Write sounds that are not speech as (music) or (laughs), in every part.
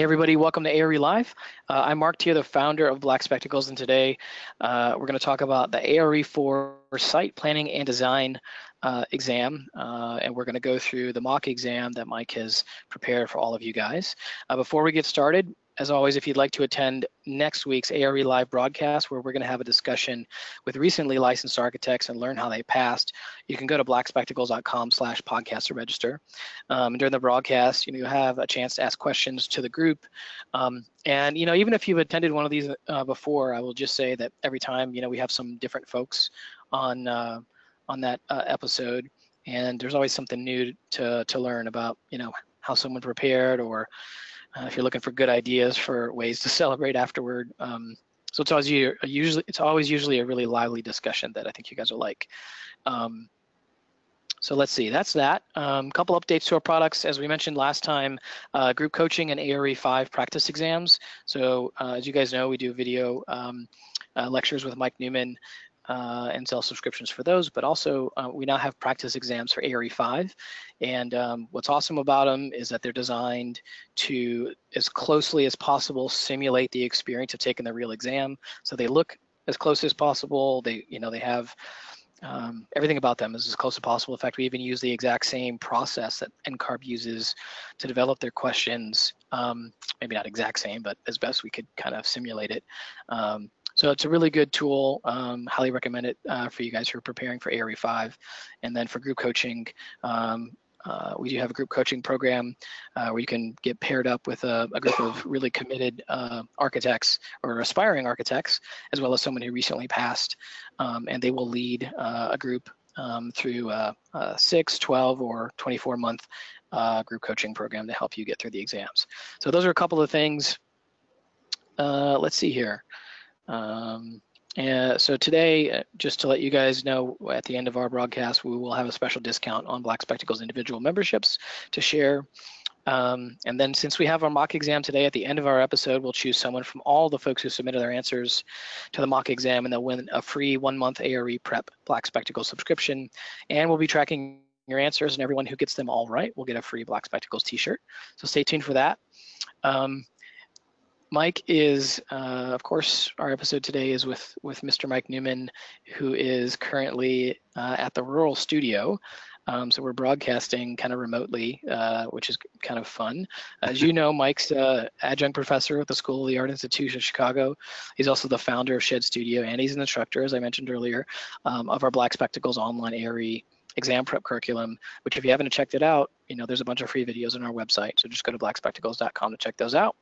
Hey everybody, welcome to ARE Live. Uh, I'm Marc Teer, the founder of Black Spectacles, and today uh, we're going to talk about the ARE4 site planning and design uh, exam, uh, and we're going to go through the mock exam that Mike has prepared for all of you guys. Uh, before we get started, as always, if you'd like to attend next week's ARE Live broadcast, where we're going to have a discussion with recently licensed architects and learn how they passed, you can go to blackspectacles.com slash podcast to register. Um, during the broadcast, you know, you have a chance to ask questions to the group. Um, and, you know, even if you've attended one of these uh, before, I will just say that every time, you know, we have some different folks on, uh, on that uh, episode, and there's always something new to, to learn about, you know, how someone prepared or uh, if you're looking for good ideas for ways to celebrate afterward. Um, so it's always usually it's always usually a really lively discussion that I think you guys will like. Um, so let's see, that's that. A um, couple updates to our products. As we mentioned last time, uh, group coaching and ARE5 practice exams. So uh, as you guys know, we do video um, uh, lectures with Mike Newman uh, and sell subscriptions for those, but also uh, we now have practice exams for ARE5. And um, what's awesome about them is that they're designed to, as closely as possible, simulate the experience of taking the real exam. So they look as close as possible. They, you know, they have um, everything about them is as close as possible. In fact, we even use the exact same process that NCARB uses to develop their questions. Um, maybe not exact same, but as best we could kind of simulate it. Um, so it's a really good tool. Um, highly recommend it uh, for you guys who are preparing for ARE5. And then for group coaching, um, uh, we do have a group coaching program uh, where you can get paired up with a, a group of really committed uh, architects or aspiring architects, as well as someone who recently passed, um, and they will lead uh, a group um, through a, a, 6, 12, or 24 month uh, group coaching program to help you get through the exams. So those are a couple of things. Uh, let's see here. Um, and so today, uh, just to let you guys know, at the end of our broadcast, we will have a special discount on Black Spectacles individual memberships to share. Um, and then since we have our mock exam today, at the end of our episode, we'll choose someone from all the folks who submitted their answers to the mock exam, and they'll win a free one-month ARE Prep Black Spectacles subscription. And we'll be tracking your answers, and everyone who gets them all right will get a free Black Spectacles t-shirt. So stay tuned for that. Um, Mike is, uh, of course, our episode today is with with Mr. Mike Newman, who is currently uh, at the rural studio. Um, so we're broadcasting kind of remotely, uh, which is kind of fun. As you know, Mike's uh, adjunct professor at the School of the Art Institute of Chicago. He's also the founder of Shed Studio, and he's an instructor, as I mentioned earlier, um, of our Black Spectacles online ARE exam prep curriculum, which if you haven't checked it out, you know, there's a bunch of free videos on our website. So just go to blackspectacles.com to check those out.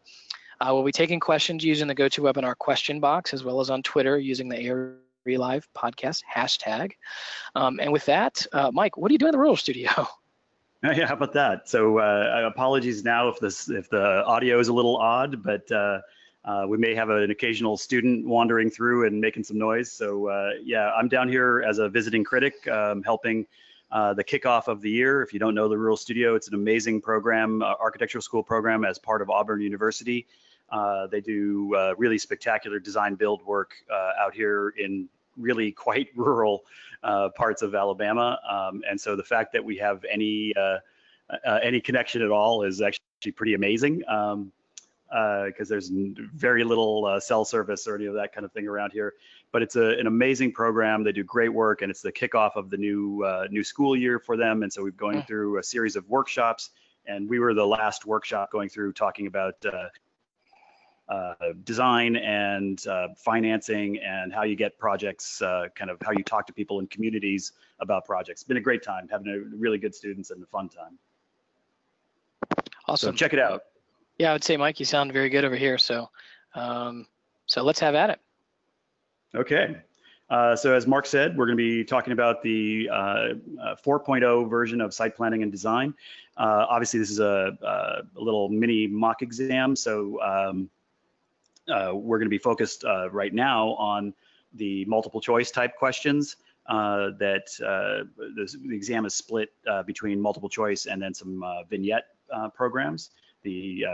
Uh, we'll be taking questions using the GoToWebinar question box as well as on Twitter using the ARE Live podcast hashtag. Um, and with that, uh, Mike, what are you doing in the rural studio? (laughs) (laughs) Yeah, how about that? So uh, apologies now if this if the audio is a little odd, but uh, uh, we may have an occasional student wandering through and making some noise. So uh, yeah, I'm down here as a visiting critic, um, helping uh, the kickoff of the year. If you don't know the Rural Studio, it's an amazing program, uh, architectural school program as part of Auburn University. Uh, they do uh, really spectacular design build work uh, out here in really (laughs) quite rural uh, parts of Alabama. Um, and so the fact that we have any uh, any connection at all is actually pretty amazing because um, there's very little cell service or any of that kind of thing around here. But it's a, an amazing program. They do great work, and it's the kickoff of the new new school year for them. And so we're going mm. through a series of workshops and we were the last workshop going through talking about uh, design and uh, financing and how you get projects, uh, kind of how you talk to people in communities about projects. It's been a great time, having a really good students and a fun time. Awesome. So check it out. Yeah, I would say, Mike, you sound very good over here. So, um, so let's have at it. Okay. Uh, so as Mark said, we're going to be talking about the uh, uh, 4.0 version of site planning and design. Uh, obviously, this is a, a, little mini mock exam, so um, uh, we're going to be focused uh, right now on the multiple choice type questions uh, that uh, the, the, exam is split uh, between multiple choice and then some uh, vignette programs, the,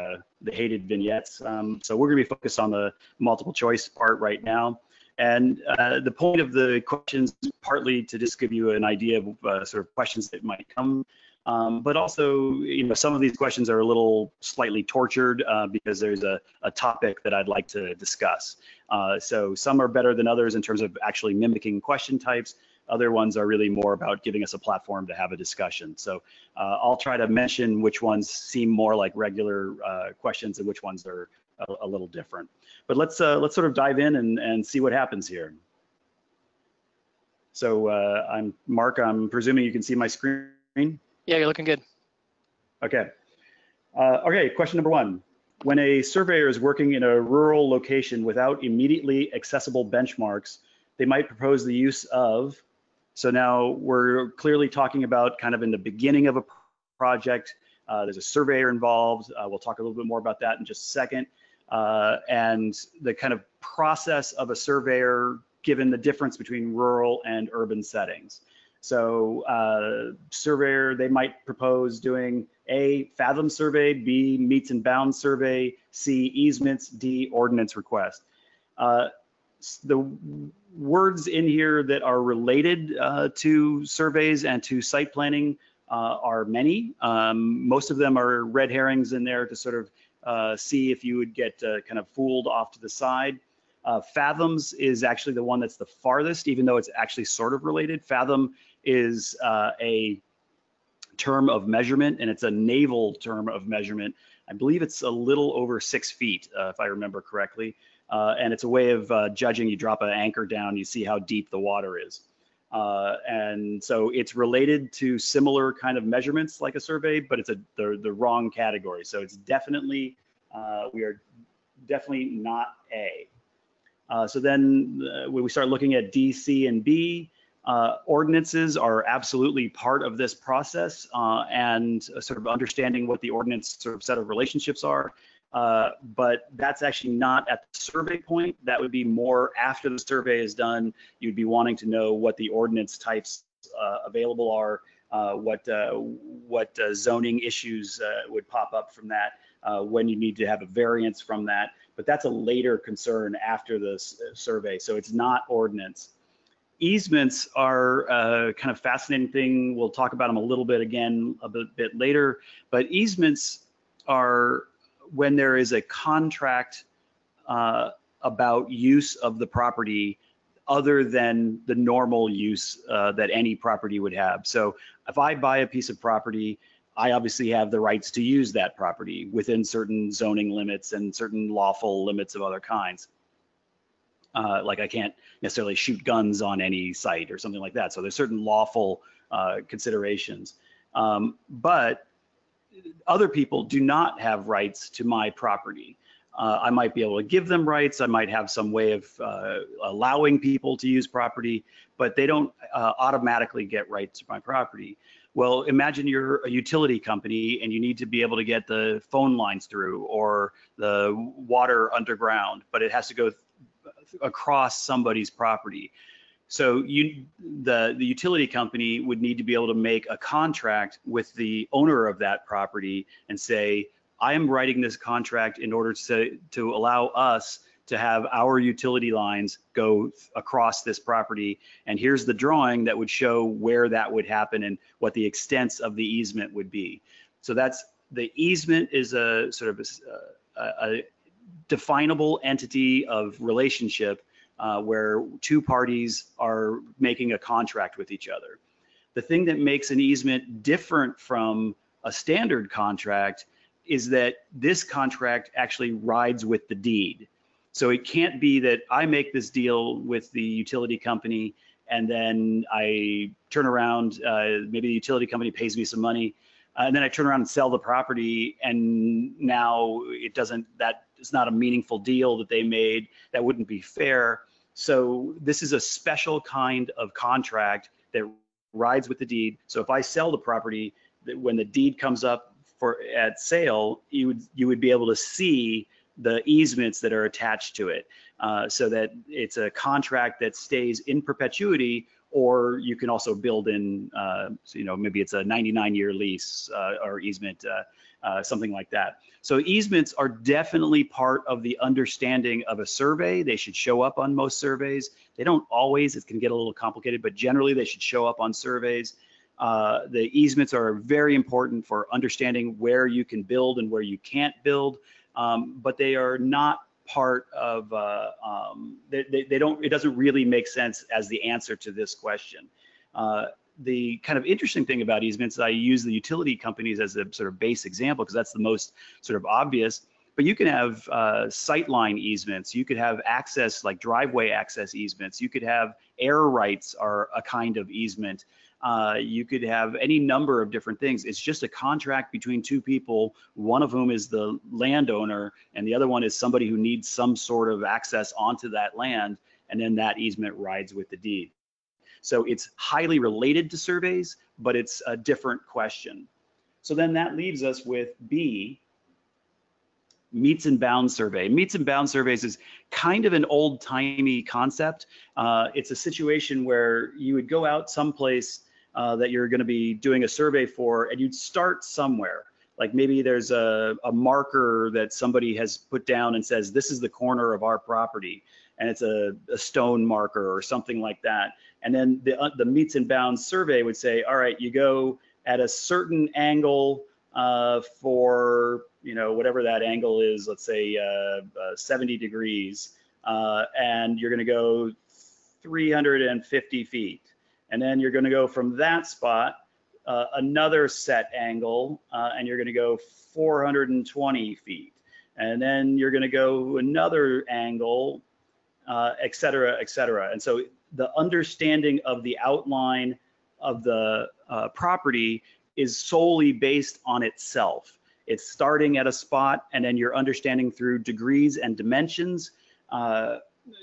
the hated vignettes. Um, so we're going to be focused on the multiple choice part right now. And the point of the questions is partly to just give you an idea of sort of questions that might come, um, but also, you know, some of these questions are a little slightly tortured uh, because there's a, a, topic that I'd like to discuss. Uh, so some are better than others in terms of actually mimicking question types. Other ones are really more about giving us a platform to have a discussion. So uh, I'll try to mention which ones seem more like regular uh, questions and which ones are a, a little different. But let's uh, let's sort of dive in and, and see what happens here. So uh, I'm Mark. I'm presuming you can see my screen. Yeah, you're looking good. Okay. Uh, okay. Question number one. When a surveyor is working in a rural location without immediately accessible benchmarks, they might propose the use of. So now we're clearly talking about kind of in the beginning of a project. Uh, there's a surveyor involved. Uh, we'll talk a little bit more about that in just a second uh, and the kind of process of a surveyor given the difference between rural and urban settings. So uh, surveyor, they might propose doing A, fathom survey, B, metes and bounds survey, C, easements, D, ordinance request. Uh, the words in here that are related uh, to surveys and to site planning uh, are many. Um, most of them are red herrings in there to sort of uh, see if you would get uh, kind of fooled off to the side. Uh, Fathoms is actually the one that's the farthest, even though it's actually sort of related. Fathom is uh, a term of measurement, and it's a naval term of measurement. I believe it's a little over six feet, uh, if I remember correctly. Uh, and it's a way of judging. You drop an anchor down, you see how deep the water is. Uh, and so it's related to similar kind of measurements like a survey, but it's a the, the wrong category. So it's definitely, uh, we are definitely not A. Uh, so then uh, when we start looking at D, C, and B, uh, ordinances are absolutely part of this process uh, and sort of understanding what the ordinance sort of set of relationships are uh, but that's actually not at the survey point. That would be more after the survey is done. You'd be wanting to know what the ordinance types uh, available are, uh, what uh, what zoning issues would pop up from that, when you need to have a variance from that. But that's a later concern after the survey, so it's not ordinance. Easements are a kind of fascinating thing. We'll talk about them a little bit again a bit, bit later, but easements are when there is a contract uh, about use of the property other than the normal use uh, that any property would have. So if I buy a piece of property, I obviously have the rights to use that property within certain zoning limits and certain lawful limits of other kinds. Uh, like I can't necessarily shoot guns on any site or something like that. So there's certain lawful uh, considerations. Um, but other people do not have rights to my property. Uh, I might be able to give them rights. I might have some way of uh, allowing people to use property, but they don't uh, automatically get rights to my property. Well, imagine you're a utility company and you need to be able to get the phone lines through or the water underground, but it has to go across somebody's property. So you, the, the utility company would need to be able to make a contract with the owner of that property and say, I am writing this contract in order to, to allow us to have our utility lines go across this property. And here's the drawing that would show where that would happen and what the extents of the easement would be. So that's the easement is a sort of a, a definable entity of relationship uh, where two parties are making a contract with each other. The thing that makes an easement different from a standard contract is that this contract actually rides with the deed. So it can't be that I make this deal with the utility company and then I turn around, uh, maybe the utility company pays me some money, uh, and then I turn around and sell the property, and now it doesn't, that is not a meaningful deal that they made. That wouldn't be fair. So this is a special kind of contract that rides with the deed. So if I sell the property, when the deed comes up for at sale, you would you would be able to see the easements that are attached to it, uh, so that it's a contract that stays in perpetuity, or you can also build in, uh, you know, maybe it's a 99 year lease uh, or easement, uh, uh, something like that. So easements are definitely part of the understanding of a survey. They should show up on most surveys. They don't always, it can get a little complicated, but generally they should show up on surveys. Uh, the easements are very important for understanding where you can build and where you can't build, um, but they are not part of, uh, um, they, they, they, don't, it doesn't really make sense as the answer to this question. The kind of interesting thing about easements, I use the utility companies as a sort of base example because that's the most sort of obvious. But you can have uh, sightline easements. You could have access like driveway access easements. You could have air rights are a kind of easement. Uh, you could have any number of different things. It's just a contract between two people, one of whom is the landowner, and the other one is somebody who needs some sort of access onto that land, and then that easement rides with the deed. So it's highly related to surveys, but it's a different question. So then that leaves us with B, metes and bounds survey. Metes and bounds surveys is kind of an old timey concept. Uh, it's a situation where you would go out someplace uh, that you're going to be doing a survey for, and you'd start somewhere. Like maybe there's a, a marker that somebody has put down and says, this is the corner of our property and it's a, a stone marker or something like that. And then the, uh, the metes and bounds survey would say, all right, you go at a certain angle uh, for, you know, whatever that angle is, let's say uh, uh 70 degrees, uh, and you're gonna go 350 feet. And then you're gonna go from that spot, uh, another set angle, and you're gonna go 420 feet. And then you're gonna go another angle uh, et cetera, et cetera. And so the understanding of the outline of the uh, property is solely based on itself. It's starting at a spot and then you're understanding through degrees and dimensions, uh,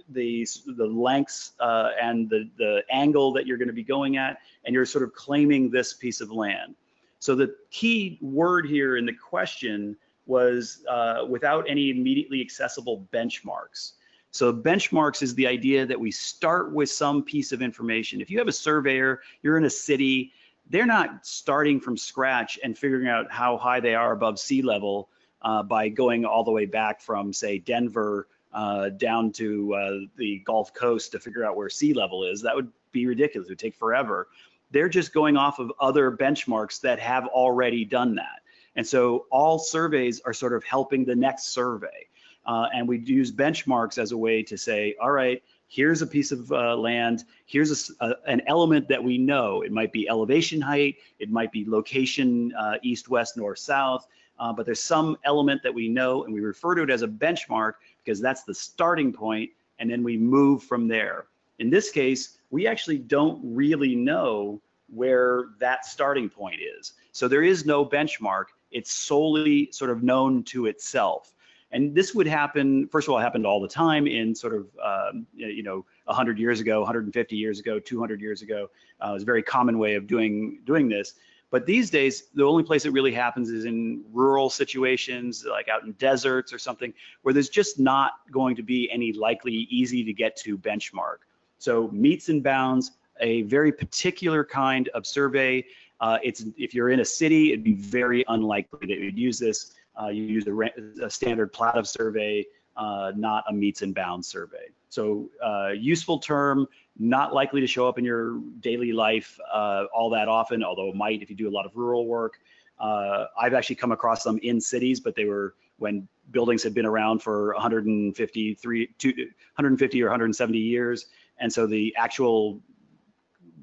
the, the lengths uh, and the, the angle that you're gonna be going at, and you're sort of claiming this piece of land. So the key word here in the question was uh, without any immediately accessible benchmarks. So benchmarks is the idea that we start with some piece of information. If you have a surveyor, you're in a city, they're not starting from scratch and figuring out how high they are above sea level uh, by going all the way back from, say, Denver uh, down to uh, the Gulf Coast to figure out where sea level is. That would be ridiculous. It would take forever. They're just going off of other benchmarks that have already done that. And so all surveys are sort of helping the next survey. Uh, and we use benchmarks as a way to say, all right, here's a piece of uh, land, here's a, a, an element that we know. It might be elevation height, it might be location uh, east, west, north, south, uh, but there's some element that we know and we refer to it as a benchmark because that's the starting point and then we move from there. In this case, we actually don't really know where that starting point is. So there is no benchmark. It's solely sort of known to itself. And this would happen, first of all, it happened all the time in sort of, um, you know, 100 years ago, 150 years ago, 200 years ago. Uh, it was a very common way of doing, doing this. But these days, the only place it really happens is in rural situations, like out in deserts or something, where there's just not going to be any likely easy to get to benchmark. So metes and bounds, a very particular kind of survey. Uh, it's if you're in a city, it'd be very unlikely that you'd use this. Uh, you use a, a, standard plat of survey, uh, not a metes and bounds survey. So uh, useful term, not likely to show up in your daily life all that often, although it might if you do a lot of rural work. I've actually come across them in cities, but they were when buildings had been around for 153, 150 or 170 years. And so the actual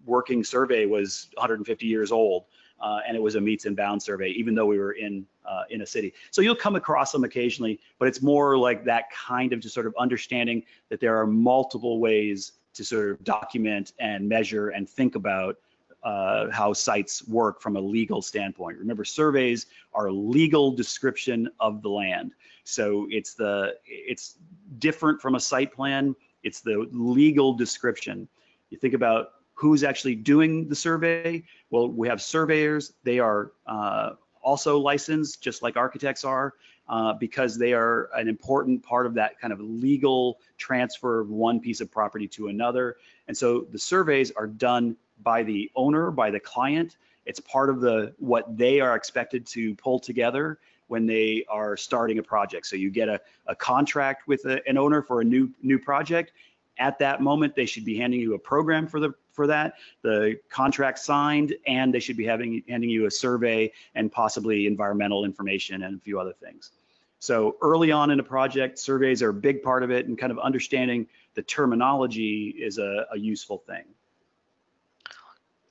working survey was 150 years old uh, and it was a metes and bounds survey, even though we were in uh, in a city. So you'll come across them occasionally, but it's more like that kind of just sort of understanding that there are multiple ways to sort of document and measure and think about uh, how sites work from a legal standpoint. Remember, surveys are a legal description of the land. So it's the it's different from a site plan. It's the legal description. You think about who's actually doing the survey? Well, we have surveyors. They are uh, also licensed, just like architects are, uh, because they are an important part of that kind of legal transfer of one piece of property to another. And so the surveys are done by the owner, by the client. It's part of the what they are expected to pull together when they are starting a project. So you get a, a contract with a, an owner for a new new project. At that moment, they should be handing you a program for the for that, the contract signed, and they should be having handing you a survey and possibly environmental information and a few other things. So early on in a project, surveys are a big part of it, and kind of understanding the terminology is a, a useful thing.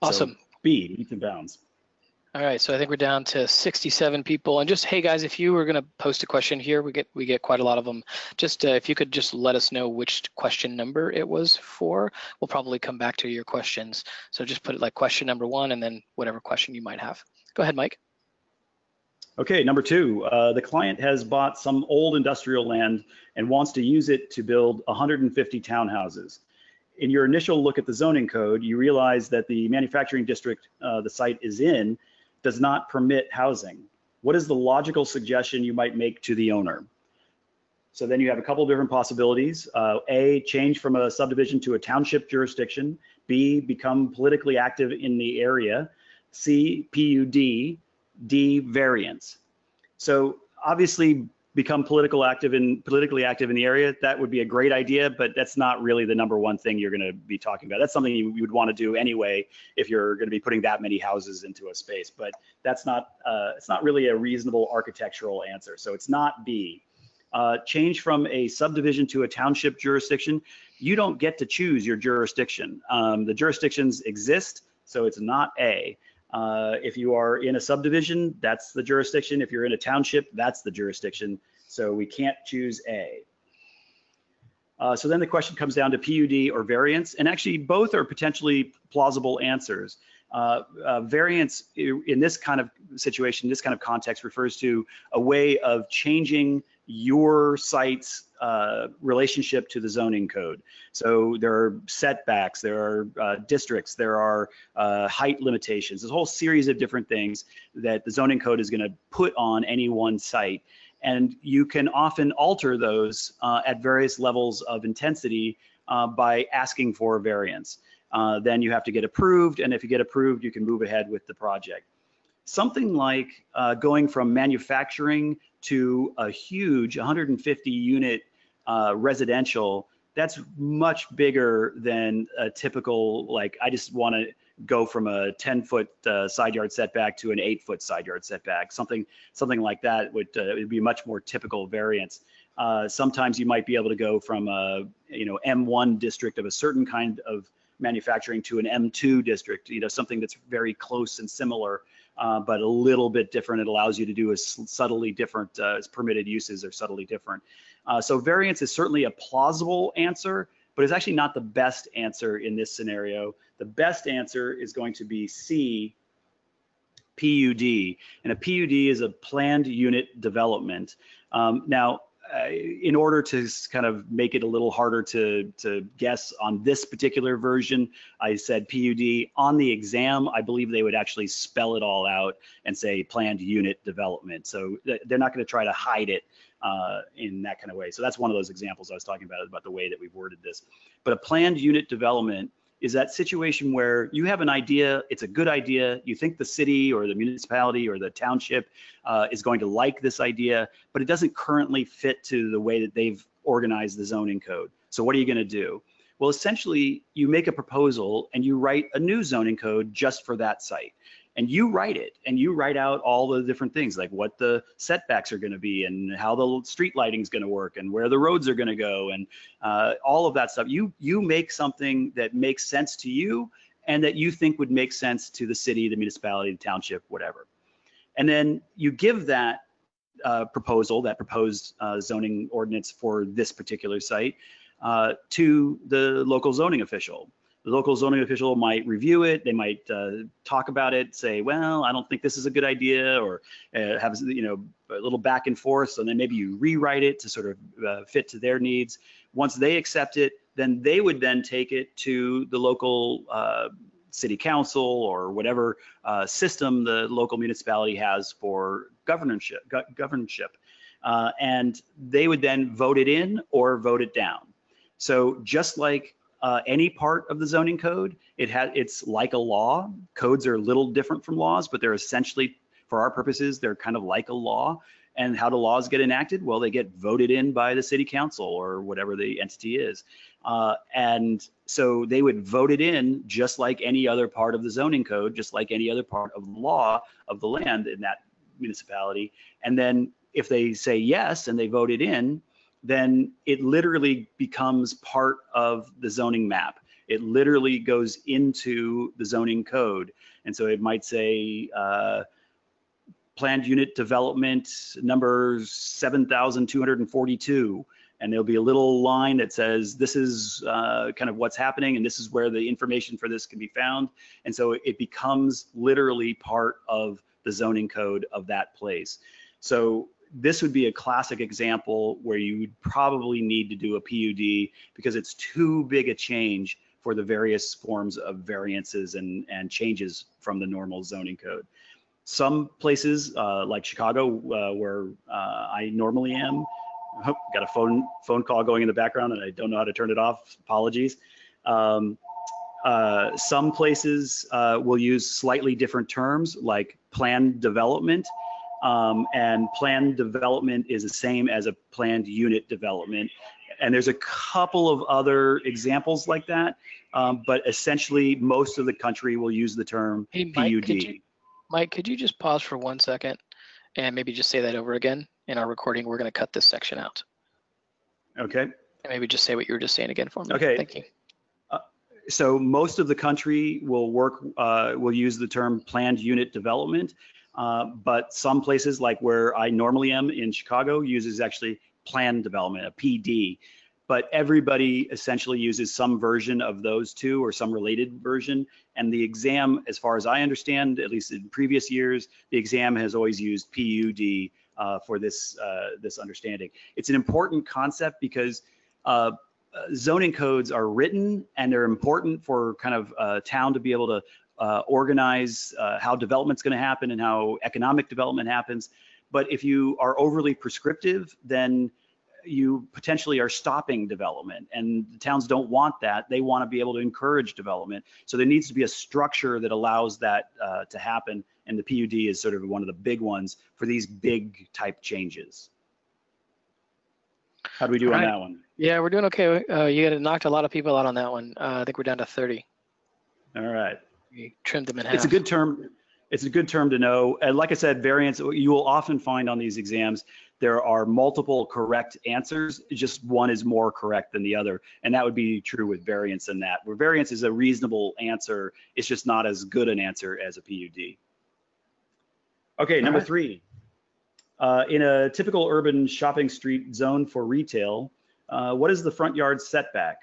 Awesome. So B, metes and bounds. All right, so I think we're down to 67 people. And just, hey guys, if you were gonna post a question here, we get we get quite a lot of them. Just uh, if you could just let us know which question number it was for, we'll probably come back to your questions. So just put it like question number one and then whatever question you might have. Go ahead, Mike. Okay, number two, uh, the client has bought some old industrial land and wants to use it to build 150 townhouses. In your initial look at the zoning code, you realize that the manufacturing district uh, the site is in does not permit housing. What is the logical suggestion you might make to the owner? So then you have a couple of different possibilities. Uh, a, change from a subdivision to a township jurisdiction. B, become politically active in the area. C, PUD. D, variance. So obviously become political active in politically active in the area, that would be a great idea, but that's not really the number one thing you're going to be talking about. That's something you, you would want to do anyway if you're going to be putting that many houses into a space. But that's not uh, it's not really a reasonable architectural answer. So it's not B. Uh, change from a subdivision to a township jurisdiction. You don't get to choose your jurisdiction. Um, the jurisdictions exist, so it's not A. Uh, if you are in a subdivision, that's the jurisdiction. If you're in a township, that's the jurisdiction. So we can't choose A. Uh, so then the question comes down to PUD or variance, and actually both are potentially plausible answers. Uh, uh, variance in this kind of situation, this kind of context refers to a way of changing your site's uh, relationship to the zoning code. So there are setbacks, there are uh, districts, there are uh, height limitations, there's a whole series of different things that the zoning code is going to put on any one site. And you can often alter those uh, at various levels of intensity uh, by asking for variance. Uh, then you have to get approved, and if you get approved, you can move ahead with the project something like going from manufacturing to a huge 150 unit uh, residential, that's much bigger than a typical, like, I just want to go from a 10 foot uh, side yard setback to an eight foot side yard setback. Something, something like that would, uh, would be much more typical variance. Uh, sometimes you might be able to go from a, you know, M1 district of a certain kind of manufacturing to an M2 district, you know, something that's very close and similar uh, but a little bit different. It allows you to do a subtly different, uh, permitted uses are subtly different. Uh, so variance is certainly a plausible answer, but it's actually not the best answer in this scenario. The best answer is going to be C, PUD, and a PUD is a planned unit development. Um, now, uh, in order to kind of make it a little harder to, to guess on this particular version, I said PUD. On the exam, I believe they would actually spell it all out and say planned unit development. So they're not going to try to hide it uh, in that kind of way. So that's one of those examples I was talking about, about the way that we've worded this. But a planned unit development is that situation where you have an idea, it's a good idea, you think the city or the municipality or the township uh, is going to like this idea, but it doesn't currently fit to the way that they've organized the zoning code. So what are you going to do? Well, essentially, you make a proposal and you write a new zoning code just for that site and you write it and you write out all the different things like what the setbacks are going to be and how the street lighting is going to work and where the roads are going to go and uh, all of that stuff. You you make something that makes sense to you and that you think would make sense to the city the municipality the township whatever. And then you give that uh, proposal that proposed uh, zoning ordinance for this particular site uh, to the local zoning official the local zoning official might review it. They might uh, talk about it, say, well, I don't think this is a good idea, or uh, have you know a little back and forth. So then maybe you rewrite it to sort of uh, fit to their needs. Once they accept it, then they would then take it to the local uh, city council or whatever uh, system the local municipality has for governorship. Go governorship. Uh, and they would then vote it in or vote it down. So just like uh, any part of the zoning code. It has it's like a law. Codes are a little different from laws, but they're essentially, for our purposes, they're kind of like a law. And how do laws get enacted? Well, they get voted in by the city council or whatever the entity is. Uh, and so they would vote it in just like any other part of the zoning code, just like any other part of the law of the land in that municipality. And then if they say yes and they vote it in, then it literally becomes part of the zoning map. It literally goes into the zoning code. And so it might say uh, planned unit development number 7,242. And there'll be a little line that says this is uh, kind of what's happening and this is where the information for this can be found. And so it becomes literally part of the zoning code of that place. So this would be a classic example where you would probably need to do a PUD because it's too big a change for the various forms of variances and, and changes from the normal zoning code. Some places uh, like Chicago, uh, where uh, I normally am, oh, got a phone phone call going in the background and I don't know how to turn it off. Apologies. Um, uh, some places uh, will use slightly different terms like plan development um, and planned development is the same as a planned unit development. And there's a couple of other examples like that, um, but essentially most of the country will use the term Hey, Mike, PUD. could you, Mike, could you just pause for one second and maybe just say that over again in our recording? We're going to cut this section out. Okay. And maybe just say what you were just saying again for me. Okay. Thank you. So most of the country will work, uh, will use the term planned unit development. Uh, but some places like where I normally am in Chicago uses actually plan development, a PD. But everybody essentially uses some version of those two or some related version. And the exam, as far as I understand, at least in previous years, the exam has always used PUD uh, for this uh, this understanding. It's an important concept because uh, zoning codes are written and they're important for kind of a town to be able to uh, organize uh, how development's going to happen and how economic development happens. But if you are overly prescriptive, then you potentially are stopping development and the towns don't want that. They want to be able to encourage development. So there needs to be a structure that allows that uh, to happen. And the PUD is sort of one of the big ones for these big type changes. How do we do on Right. that one? Yeah, we're doing okay. Uh, you got knocked a lot of people out on that one. Uh, I think we're down to 30. All right. We trimmed them in half. It's a good term. It's a good term to know. And like I said, variance, you will often find on these exams, there are multiple correct answers. Just one is more correct than the other. And that would be true with variance in that. Where variance is a reasonable answer, it's just not as good an answer as a PUD. Okay, number Alright. three. Uh, in a typical urban shopping street zone for retail, uh, what is the front yard setback?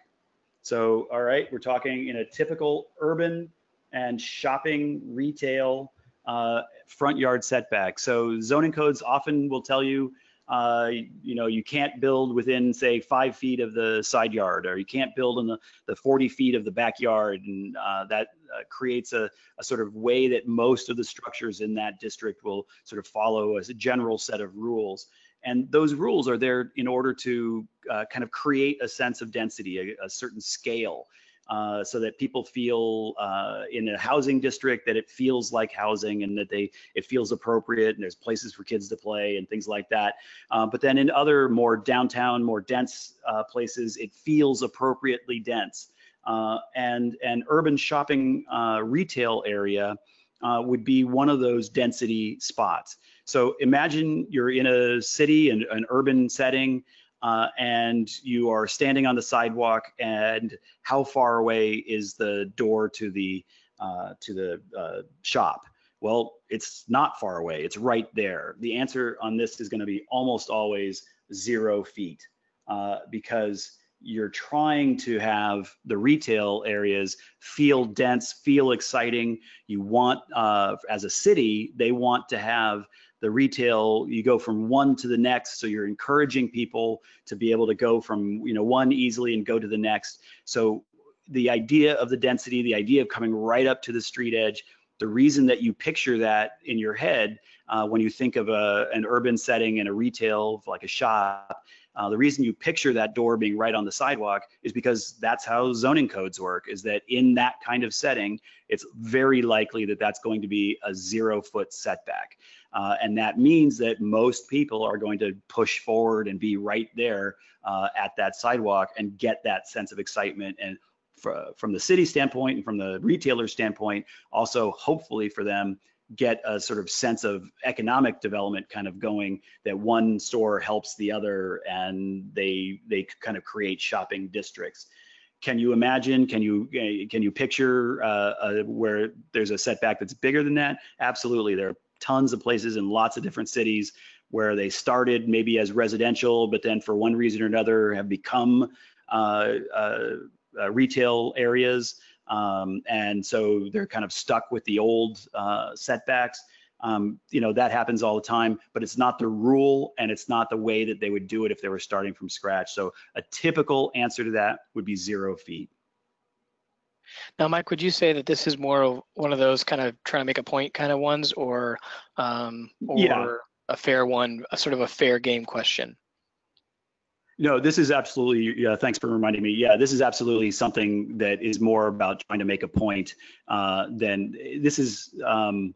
So, all right, we're talking in a typical urban and shopping retail uh, front yard setback. So zoning codes often will tell you, uh, you know, you can't build within say five feet of the side yard, or you can't build in the, the 40 feet of the backyard. And uh, that uh, creates a, a sort of way that most of the structures in that district will sort of follow as a general set of rules. And those rules are there in order to uh, kind of create a sense of density, a, a certain scale uh, so that people feel uh, in a housing district that it feels like housing and that they it feels appropriate and there's places for kids to play and things like that. Uh, but then in other more downtown, more dense uh, places, it feels appropriately dense. Uh, and an urban shopping retail area would be one of those density spots. So imagine you're in a city and an urban setting uh, and you are standing on the sidewalk and how far away is the door to the uh, to the uh, shop? Well it's not far away. It's right there. The answer on this is going to be almost always zero feet uh, because you're trying to have the retail areas feel dense feel exciting. You want uh, as a city they want to have the retail you go from one to the next so you're encouraging people to be able to go from you know one easily and go to the next so the idea of the density the idea of coming right up to the street edge the reason that you picture that in your head uh, when you think of a, an urban setting and a retail like a shop Uh, the reason you picture that door being right on the sidewalk is because that's how zoning codes work, is that in that kind of setting, it's very likely that that's going to be a zero foot setback. Uh, and that means that most people are going to push forward and be right there uh, at that sidewalk and get that sense of excitement and from the city standpoint and from the retailer standpoint, also hopefully for them get a sort of sense of economic development kind of going that one store helps the other and they they kind of create shopping districts. Can you imagine can you eh, can you picture uh, uh, where there's a setback that's bigger than that? Absolutely. There are tons of places in lots of different cities where they started maybe as residential but then for one reason or another have become uh, uh, uh retail areas um, and so they're kind of stuck with the old uh, setbacks. Um, you know, that happens all the time, but it's not the rule and it's not the way that they would do it if they were starting from scratch. So a typical answer to that would be zero feet. Now, Mike, would you say that this is more of one of those kind of trying to make a point kind of ones or, um, or yeah. a fair one, a sort of a fair game question? No, this is absolutely, yeah, thanks for reminding me. Yeah, this is absolutely something that is more about trying to make a point uh, than this is, um,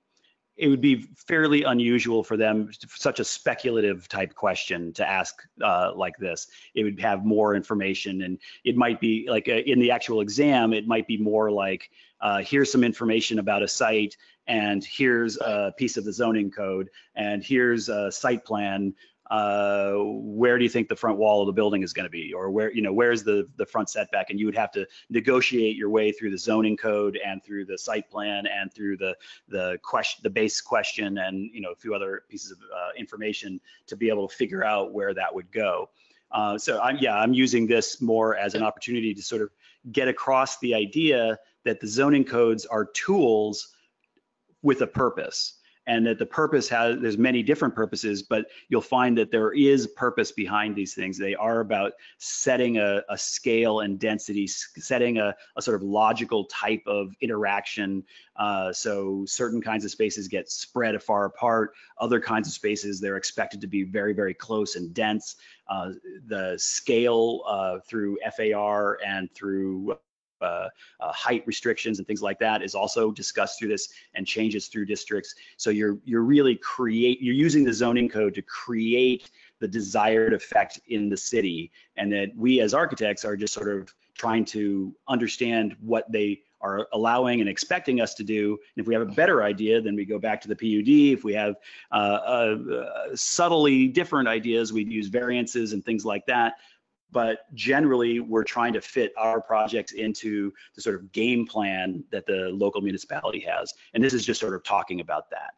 it would be fairly unusual for them, such a speculative type question to ask uh, like this. It would have more information and it might be like uh, in the actual exam, it might be more like, uh, here's some information about a site and here's a piece of the zoning code and here's a site plan uh, where do you think the front wall of the building is going to be, or where you know where's the the front setback, and you would have to negotiate your way through the zoning code and through the site plan and through the the question the base question and you know a few other pieces of uh, information to be able to figure out where that would go. Uh, so I'm yeah I'm using this more as an opportunity to sort of get across the idea that the zoning codes are tools with a purpose and that the purpose has there's many different purposes but you'll find that there is purpose behind these things. They are about setting a, a scale and density setting a, a, sort of logical type of interaction. Uh, so certain kinds of spaces get spread far apart. Other kinds of spaces they're expected to be very very close and dense. Uh, the scale uh, through FAR and through uh, uh, height restrictions and things like that is also discussed through this and changes through districts. So you're you're really create you're using the zoning code to create the desired effect in the city, and that we as architects are just sort of trying to understand what they are allowing and expecting us to do. And if we have a better idea, then we go back to the PUD. If we have uh, uh, subtly different ideas, we'd use variances and things like that but generally we're trying to fit our projects into the sort of game plan that the local municipality has. And this is just sort of talking about that.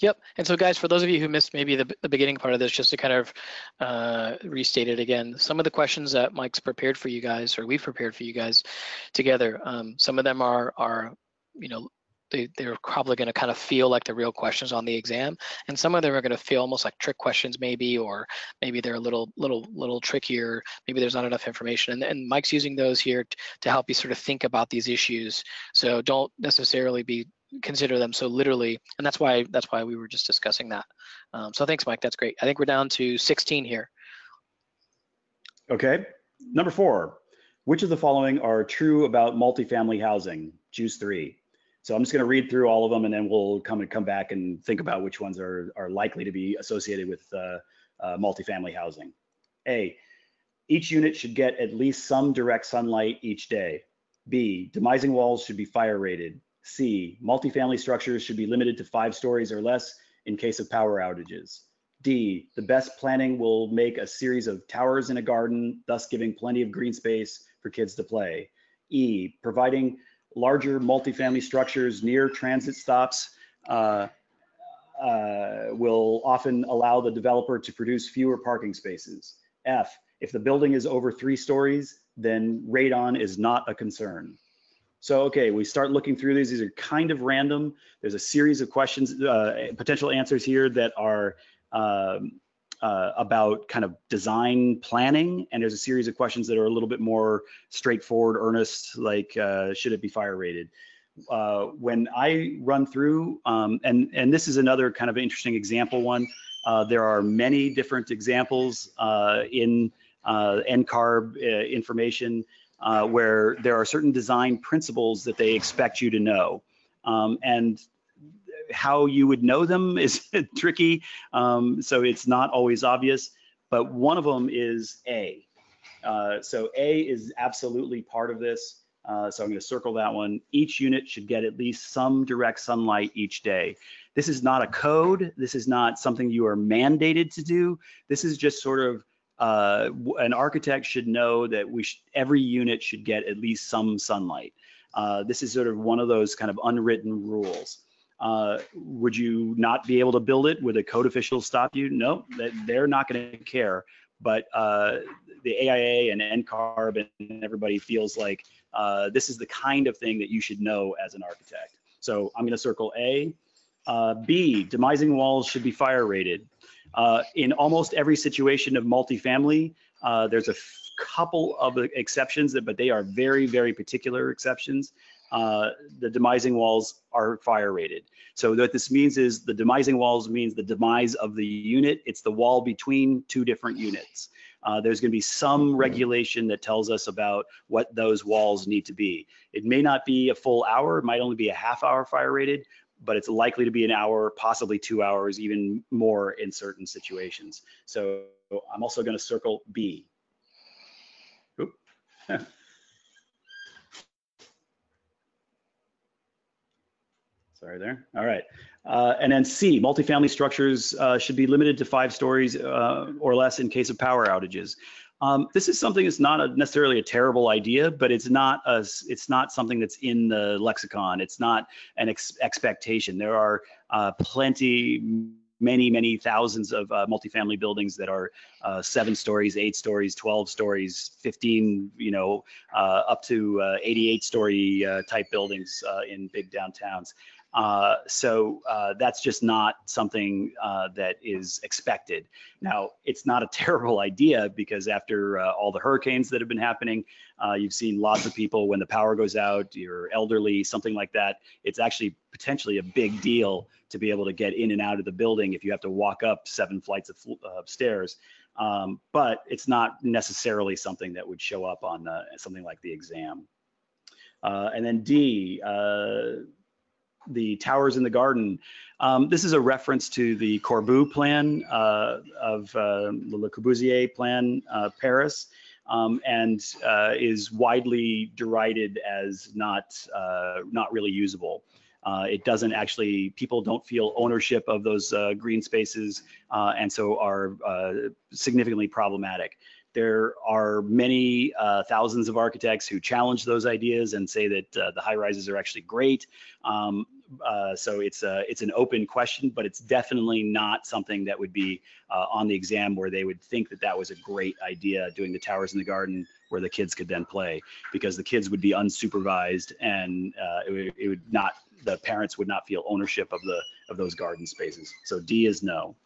Yep. And so, guys, for those of you who missed maybe the, the beginning part of this, just to kind of uh, restate it again, some of the questions that Mike's prepared for you guys, or we've prepared for you guys together, um, some of them are are you know they, they're probably going to kind of feel like the real questions on the exam. And some of them are going to feel almost like trick questions maybe or maybe they're a little little little trickier. Maybe there's not enough information. And, and mike's using those here t- to help you sort of think about these issues. So don't necessarily be consider them so literally. And that's why that's why we were just discussing that. Um, so thanks mike. That's great. I think we're down to 16 here. Okay. Number four. Which of the following are true about multifamily housing? Choose three so I'm just going to read through all of them, and then we'll come and come back and think about which ones are are likely to be associated with uh, uh, multifamily housing. A, each unit should get at least some direct sunlight each day. B, demising walls should be fire rated. C, multifamily structures should be limited to five stories or less in case of power outages. D, the best planning will make a series of towers in a garden, thus giving plenty of green space for kids to play. E, providing larger multifamily structures near transit stops uh, uh, will often allow the developer to produce fewer parking spaces. F, if the building is over three stories, then radon is not a concern. So, okay, we start looking through these. These are kind of random. There's a series of questions, uh, potential answers here that are um, uh, about kind of design planning, and there's a series of questions that are a little bit more straightforward, earnest, like uh, should it be fire rated? Uh, when I run through, um, and and this is another kind of interesting example one. Uh, there are many different examples uh, in uh, NCARB information where there are certain design principles that they expect you to know. Um, and how you would know them (laughs) is tricky, um, so it's not always obvious, but one of them is A. Uh, so A is absolutely part of this. Uh, so I'm going to circle that one. Each unit should get at least some direct sunlight each day. This is not a code. This is not something you are mandated to do. This is just sort of uh, an architect should know that we sh every unit should get at least some sunlight. Uh, this is sort of one of those kind of unwritten rules. Uh, would you not be able to build it? Would a code official stop you? No, they're not going to care. But uh, the AIA and NCARB and everybody feels like uh, this is the kind of thing that you should know as an architect. So I'm going to circle A. Uh, B, demising walls should be fire rated. Uh, in almost every situation of multifamily, uh, there's a couple of exceptions, that, but they are very, very particular exceptions. Uh, the demising walls are fire rated. So what this means is the demising walls means the demise of the unit. It's the wall between two different units. Uh, there's going to be some regulation that tells us about what those walls need to be. It may not be a full hour, it might only be a half hour fire rated, but it's likely to be an hour, possibly two hours, even more in certain situations. So I'm also going to circle B. (laughs) Sorry there. All right. Uh, and then C, multifamily structures uh, should be limited to five stories uh, or less in case of power outages. Um, this is something that's not a, necessarily a terrible idea, but it's not a, it's not something that's in the lexicon. It's not an ex expectation. There are uh, plenty, many, many thousands of uh, multifamily buildings that are uh, seven stories, eight stories, 12 stories, 15, you know, uh, up to uh, 88 story uh, type buildings in big downtowns. Uh, so uh, that's just not something uh, that is expected. Now, it's not a (laughs) terrible idea because after uh, all the hurricanes that have been happening, uh, you've seen lots of people when the power goes out, you're elderly, something like that. It's actually potentially a big deal to be able to get in and out of the building if you have to walk up seven flights of stairs. Um, but it's not necessarily something that would show up on something like the exam. and then D, the towers in the garden. Um, this is a reference to the Corbu plan uh, of uh, the Le Corbusier plan, uh, Paris, um, and uh, is widely derided as not uh, not really usable. Uh, it doesn't actually, people don't feel ownership of those green spaces, and so are significantly problematic. There are many uh, thousands of architects who challenge those ideas and say that uh, the high rises are actually great. Um, uh, so it's a, it's an open question, but it's definitely not something that would be uh, on the exam where they would think that that was a great idea doing the towers in the garden where the kids could then play because the kids would be unsupervised and uh, it, it would not the parents would not feel ownership of the of those garden spaces. So D is no.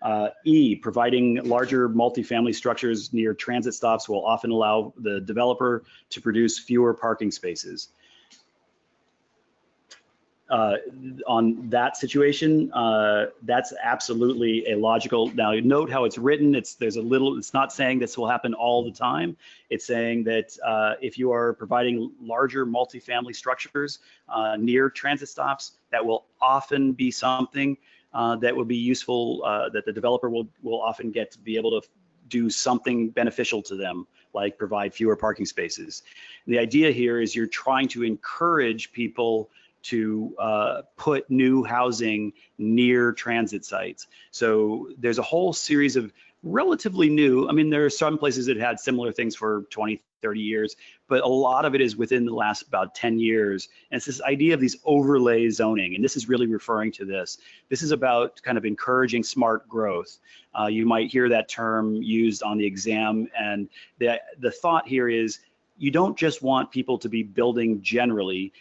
Uh, e, providing larger multifamily structures near transit stops will often allow the developer to produce fewer parking spaces. Uh, on that situation, uh, that's absolutely a logical. Now, note how it's written. It's there's a little. It's not saying this will happen all the time. It's saying that uh, if you are providing larger multifamily structures uh, near transit stops, that will often be something uh, that will be useful, uh, that the developer will, will often get to be able to do something beneficial to them, like provide fewer parking spaces. The idea here is you're trying to encourage people to uh, put new housing near transit sites. So there's a whole series of relatively new. I mean, there are some places that had similar things for 20, 30 years, but a lot of it is within the last about 10 years. And it's this idea of these overlay zoning, and this is really referring to this. This is about kind of encouraging smart growth. Uh, you might hear that term used on the exam, and the, the thought here is you don't just want people to be building generally.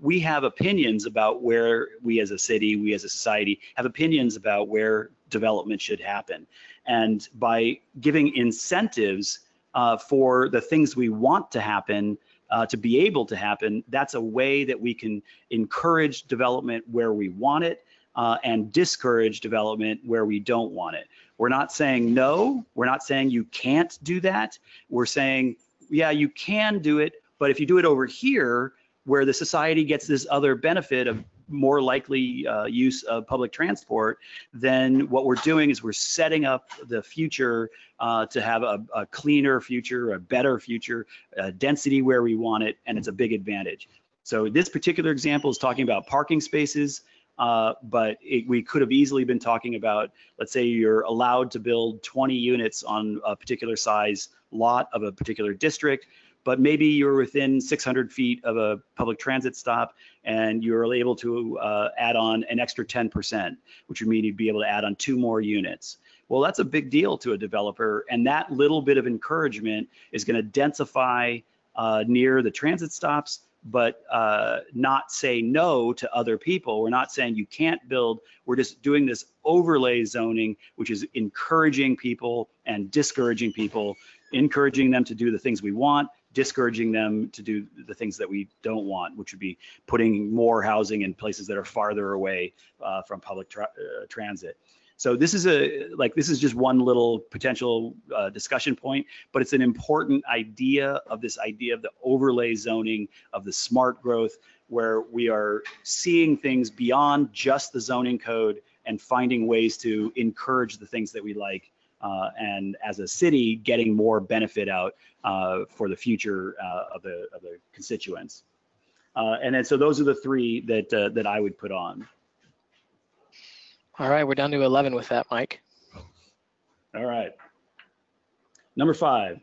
We have opinions about where we as a city, we as a society have opinions about where development should happen. And by giving incentives uh, for the things we want to happen, uh, to be able to happen, that's a way that we can encourage development where we want it, uh, and discourage development where we don't want it. We're not saying no, we're not saying you can't do that. We're saying, yeah, you can do it, but if you do it over here, where the society gets this other benefit of more likely uh, use of public transport, then what we're doing is we're setting up the future uh, to have a, a, cleaner future, a better future, a density where we want it, and it's a big advantage. So this particular example is talking about parking spaces, uh, but it, we could have easily been talking about, let's say you're allowed to build 20 units on a particular size lot of a particular district but maybe you're within 600 feet of a public transit stop and you're able to uh, add on an extra 10%, which would mean you'd be able to add on two more units. Well, that's a big deal to a developer, and that little bit of encouragement is going to densify uh, near the transit stops, but uh, not say no to other people. We're not saying you can't build. We're just doing this overlay zoning, which is encouraging people and discouraging people, encouraging them to do the things we want discouraging them to do the things that we don't want, which would be putting more housing in places that are farther away uh, from public tra uh, transit. So this is a like this is just one little potential uh, discussion point, but it's an important idea of this idea of the overlay zoning of the smart growth, where we are seeing things beyond just the zoning code and finding ways to encourage the things that we like and as a city getting more benefit out uh, for the future uh, of the of the constituents. Uh, and then so those are the three that uh, that I would put on. All right, we're down to 11 with that, Mike. All right. Number five,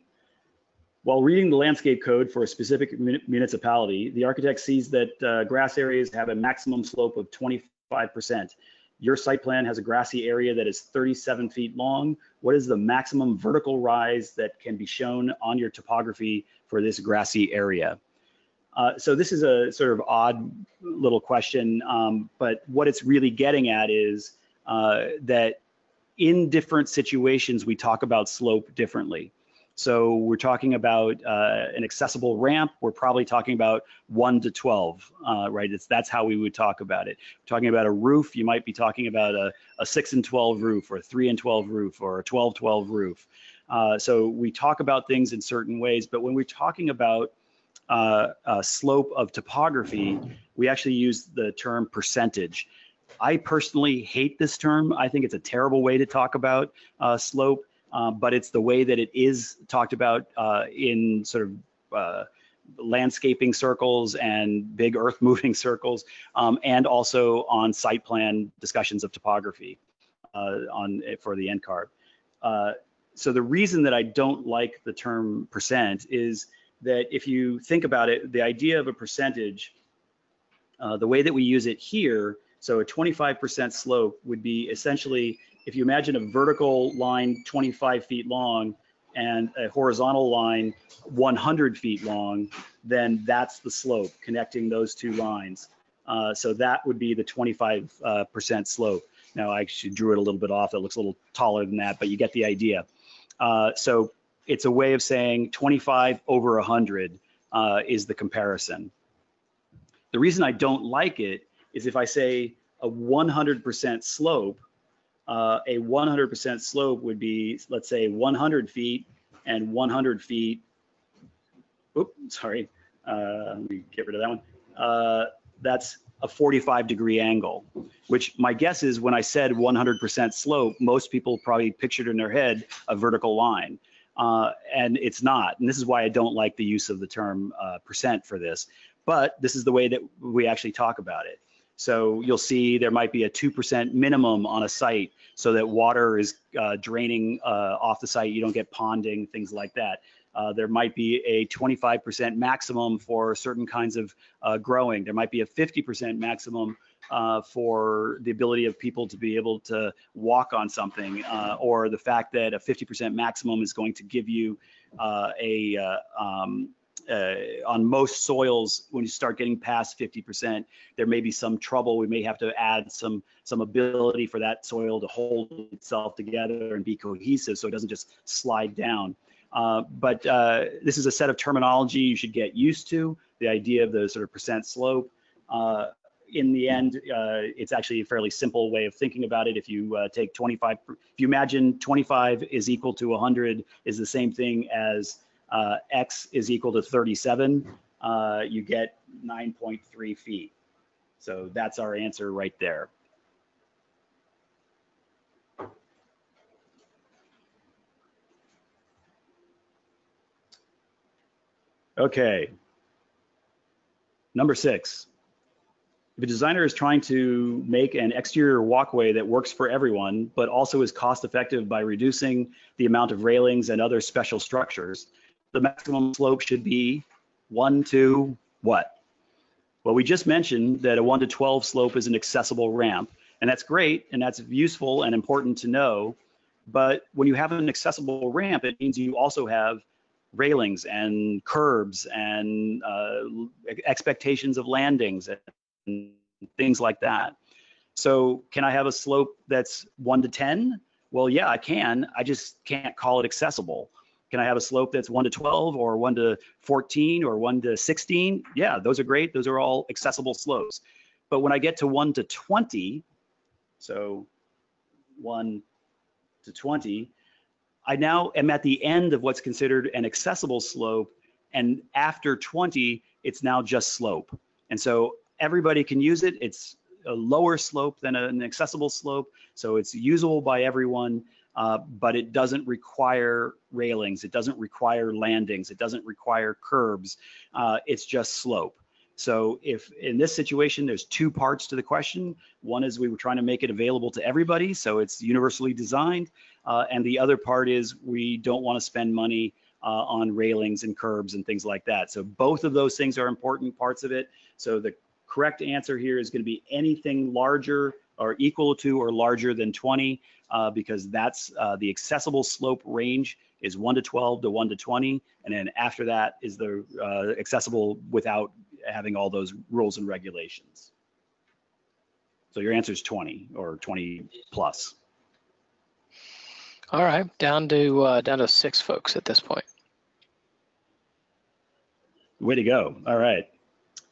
while reading the landscape code for a specific municipality, the architect sees that uh, grass areas have a maximum slope of 25%. Your site plan has a grassy area that is 37 feet long. What is the maximum vertical rise that can be shown on your topography for this grassy area? Uh, so this is a sort of odd little question, um, but what it's really getting at is uh, that in different situations, we talk about slope differently. So we're talking about uh, an accessible ramp. We're probably talking about one to 12, uh, right? It's that's how we would talk about it. We're talking about a roof, you might be talking about a, a six and 12 roof or a three and 12 roof or a 12, 12 roof. Uh, so we talk about things in certain ways, but when we're talking about uh, slope of topography, we actually use the term percentage. I personally hate this term. I think it's a terrible way to talk about uh, slope um, but it's the way that it is talked about uh, in sort of uh, landscaping circles and big earth (laughs) moving circles, um, and also on site plan discussions of topography uh, on for the NCARB. Uh, so the reason that I don't like the term percent is that if you think about it, the idea of a percentage, uh, the way that we use it here, so a 25% slope would be essentially if you imagine a vertical line 25 feet long and a horizontal line 100 feet long, then that's the slope connecting those two lines. Uh, so that would be the 25% uh, slope. Now I actually drew it a little bit off. It looks a little taller than that, but you get the idea. Uh, so it's a way of saying 25 over 100 uh, is the comparison. The reason I don't like it is if I say a 100% slope, uh, a 100% slope would be, let's say, 100 feet and 100 feet. Oop, sorry. Uh, let me get rid of that one. Uh, that's a 45 degree angle, which my guess is when I said 100% slope, most people probably pictured in their head a vertical line. Uh, and it's not. And this is why I don't like the use of the term uh, percent for this. But this is the way that we actually talk about it. So you'll see there might be a 2% minimum on a site so that water is uh, draining uh, off the site. You don't get ponding, things like that. Uh, there might be a 25% maximum for certain kinds of uh, growing. There might be a 50% maximum uh, for the ability of people to be able to walk on something, uh, or the fact that a 50% maximum is going to give you a um, uh, on most soils, when you start getting past 50%, there may be some trouble. We may have to add some some ability for that soil to hold itself together and be cohesive, so it doesn't just slide down. Uh, but uh, this is a set of terminology you should get used to. The idea of the sort of percent slope. Uh, in the end, uh, it's actually a fairly simple way of thinking about it. If you uh, take 25, if you imagine 25 is equal to 100 is the same thing as uh, x is equal to 37, uh, you get 9.3 feet. So that's our answer right there. Okay. Number six. If a designer is trying to make an exterior walkway that works for everyone, but also is cost effective by reducing the amount of railings and other special structures, the maximum slope should be one to what? Well, we just mentioned that a 1 to 12 slope is an accessible ramp, and that's great, and that's useful and important to know. But when you have an accessible ramp, it means you also have railings and curbs and uh, expectations of landings and things like that. So can I have a slope that's 1 to 10? Well, yeah, I can. I just can't call it accessible. Can I have a slope that's 1 to 12 or 1 to 14 or 1 to 16? Yeah, those are great. Those are all accessible slopes. But when I get to 1 to 20, so 1 to 20, I now am at the end of what's considered an accessible slope. And after 20, it's now just slope. And so everybody can use it. It's a lower slope than an accessible slope. So it's usable by everyone. Uh, but it doesn't require railings, it doesn't require landings, it doesn't require curbs, uh, it's just slope. So if in this situation, there's two parts to the question. One is we were trying to make it available to everybody, so it's universally designed. Uh, and the other part is we don't want to spend money uh, on railings and curbs and things like that. So both of those things are important parts of it. So the correct answer here is going to be anything larger or equal to or larger than 20 uh, because that's uh, the accessible slope range is 1 to 12 to 1 to 20 and then after that is the uh, accessible without having all those rules and regulations. So your answer is 20 or 20 plus. All right, down to uh, down to six folks at this point. Way to go. All right.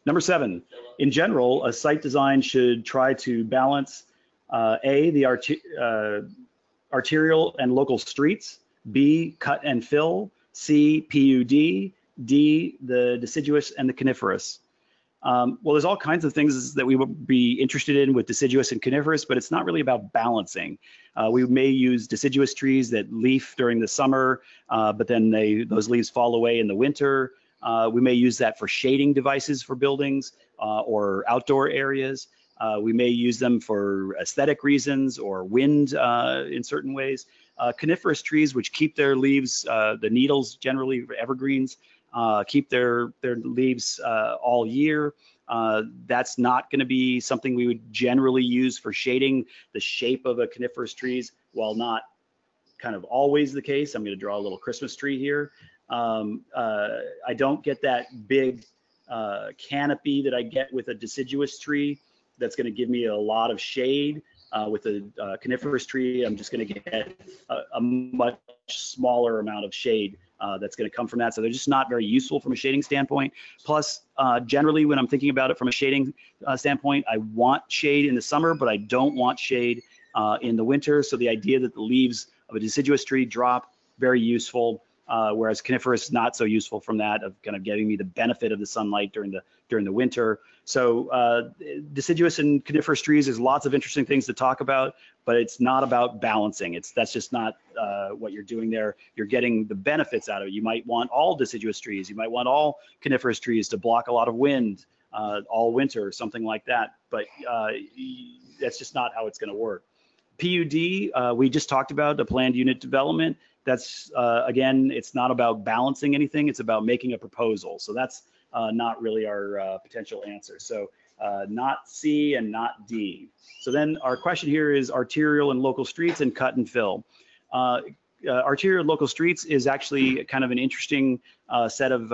Number seven, in general, a site design should try to balance uh, A, the uh, arterial and local streets, B, cut and fill, C, PUD, D, the deciduous and the coniferous. Um, well, there's all kinds of things that we would be interested in with deciduous and coniferous, but it's not really about balancing. Uh, we may use deciduous trees that leaf during the summer, uh, but then they those leaves fall away in the winter. Uh, we may use that for shading devices for buildings uh, or outdoor areas. Uh, we may use them for aesthetic reasons or wind uh, in certain ways. Uh, coniferous trees, which keep their leaves, uh, the needles generally evergreens, keep their, their leaves all year. that's not going to be something we would generally use for shading the shape of a coniferous trees, while not kind of always the case. I'm going to draw a little Christmas tree here. Um, uh, I don't get that big uh, canopy that I get with a deciduous tree that's going to give me a lot of shade. Uh, with a uh, coniferous tree, I'm just going to get a, a, much smaller amount of shade uh, that's going to come from that. So they're just not very useful from a shading standpoint. Plus, uh, generally, when I'm thinking about it from a shading standpoint, I want shade in the summer, but I don't want shade in the winter. So the idea that the leaves of a deciduous tree drop, very useful uh, whereas coniferous is not so useful from that of kind of giving me the benefit of the sunlight during the during the winter. So uh, deciduous and coniferous trees, there's lots of interesting things to talk about, but it's not about balancing. It's that's just not uh, what you're doing there. You're getting the benefits out of it. You might want all deciduous trees. You might want all coniferous trees to block a lot of wind uh, all winter something like that. But uh, that's just not how it's going to work. PUD, uh, we just talked about the planned unit development that's uh, again, it's not about balancing anything. It's about making a proposal. So that's uh, not really our uh, potential answer. So uh, not C and not D. So then our question here is arterial and local streets and cut and fill. Uh, uh, arterial and local streets is actually kind of an interesting set of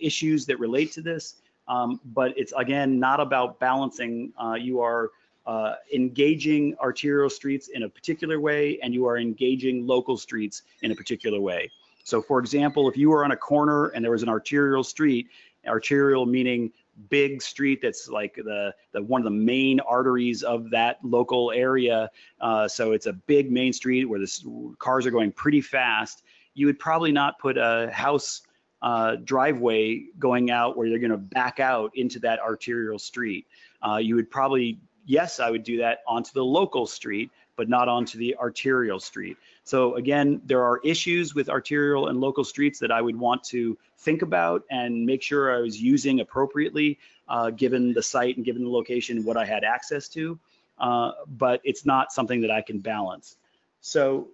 issues that relate to this. Um, but it's again not about balancing. you are uh, engaging arterial streets in a particular way and you are engaging local streets in a particular way. So for example, if you were on a corner and there was an arterial street, arterial meaning big street that's like the, the one of the main arteries of that local area. Uh, so it's a big main street where the cars are going pretty fast. You would probably not put a house uh, driveway going out where you're going to back out into that arterial street. Uh, you would probably, yes, I would do that onto the local street, but not onto the arterial street. So again, there are issues with arterial and local streets that I would want to think about and make sure I was using appropriately, uh, given the site and given the location, what I had access to. Uh, but it's not something that I can balance. So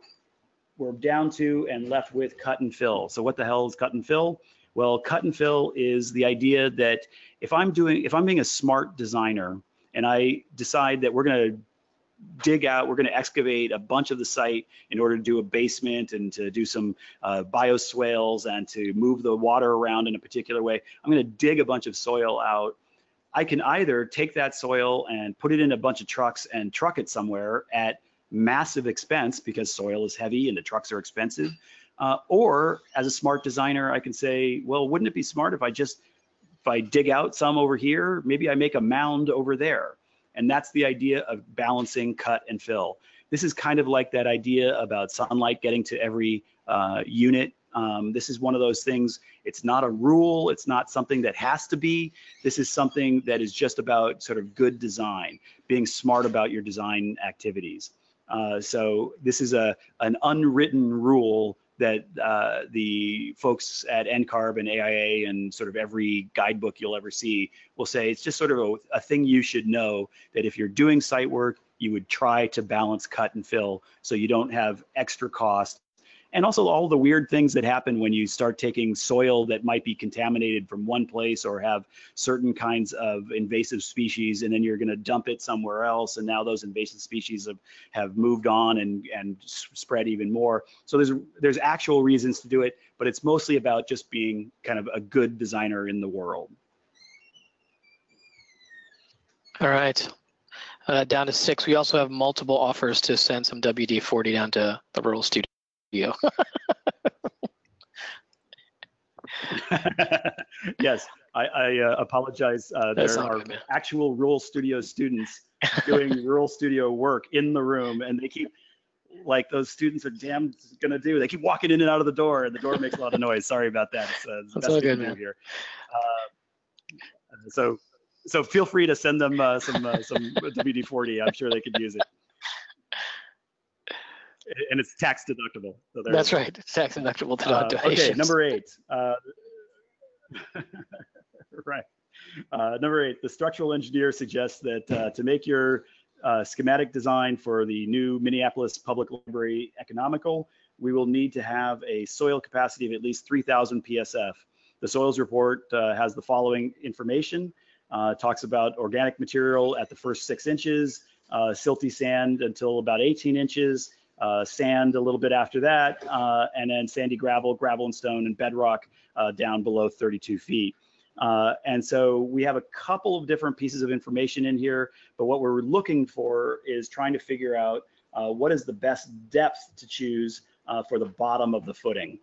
we're down to and left with cut and fill. So what the hell is cut and fill? Well, cut and fill is the idea that if I'm doing, if I'm being a smart designer and I decide that we're going to dig out, we're going to excavate a bunch of the site in order to do a basement and to do some uh, bioswales and to move the water around in a particular way. I'm going to dig a bunch of soil out. I can either take that soil and put it in a bunch of trucks and truck it somewhere at massive expense because soil is heavy and the trucks are expensive. Uh, or as a smart designer, I can say, well, wouldn't it be smart if I just, if I dig out some over here, maybe I make a mound over there. And that's the idea of balancing cut and fill. This is kind of like that idea about sunlight getting to every uh, unit. Um, this is one of those things, it's not a rule, it's not something that has to be. This is something that is just about sort of good design, being smart about your design activities. Uh, so this is a an unwritten rule that uh, the folks at NCARB and AIA and sort of every guidebook you'll ever see will say it's just sort of a, a thing you should know that if you're doing site work, you would try to balance cut and fill so you don't have extra cost and also all the weird things that happen when you start taking soil that might be contaminated from one place or have certain kinds of invasive species and then you're going to dump it somewhere else and now those invasive species have, have moved on and, and spread even more. So there's there's actual reasons to do it but it's mostly about just being kind of a good designer in the world. All right. Uh, down to six. We also have multiple offers to send some WD-40 down to the rural studio you. (laughs) (laughs) yes, I, I uh, apologize. Uh, there are good, actual Rural Studio students doing (laughs) Rural Studio work in the room, and they keep like those students are damn gonna do. They keep walking in and out of the door, and the door makes a lot of noise. Sorry about that. It's, uh, it's That's all good, man. Here. Uh, so, so feel free to send them uh, some uh, some WD-40. I'm sure they could use it and it's tax deductible. So That's right. It's tax deductible to uh, Okay, (laughs) number eight. Uh, (laughs) right. Uh, number eight, the structural engineer suggests that uh, to make your uh, schematic design for the new Minneapolis Public Library economical, we will need to have a soil capacity of at least 3,000 PSF. The soils report uh, has the following information. talks about organic material at the first six inches, silty sand until about 18 inches, sand a little bit after that, uh, and then sandy gravel, gravel and stone, and bedrock uh, down below 32 feet. Uh, and so we have a couple of different pieces of information in here, but what we're looking for is trying to figure out uh, what is the best depth to choose uh, for the bottom of the footing.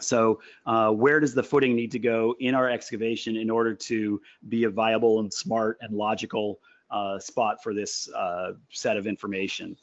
So where does the footing need to go in our excavation in order to be a viable and smart and logical spot for this set of information?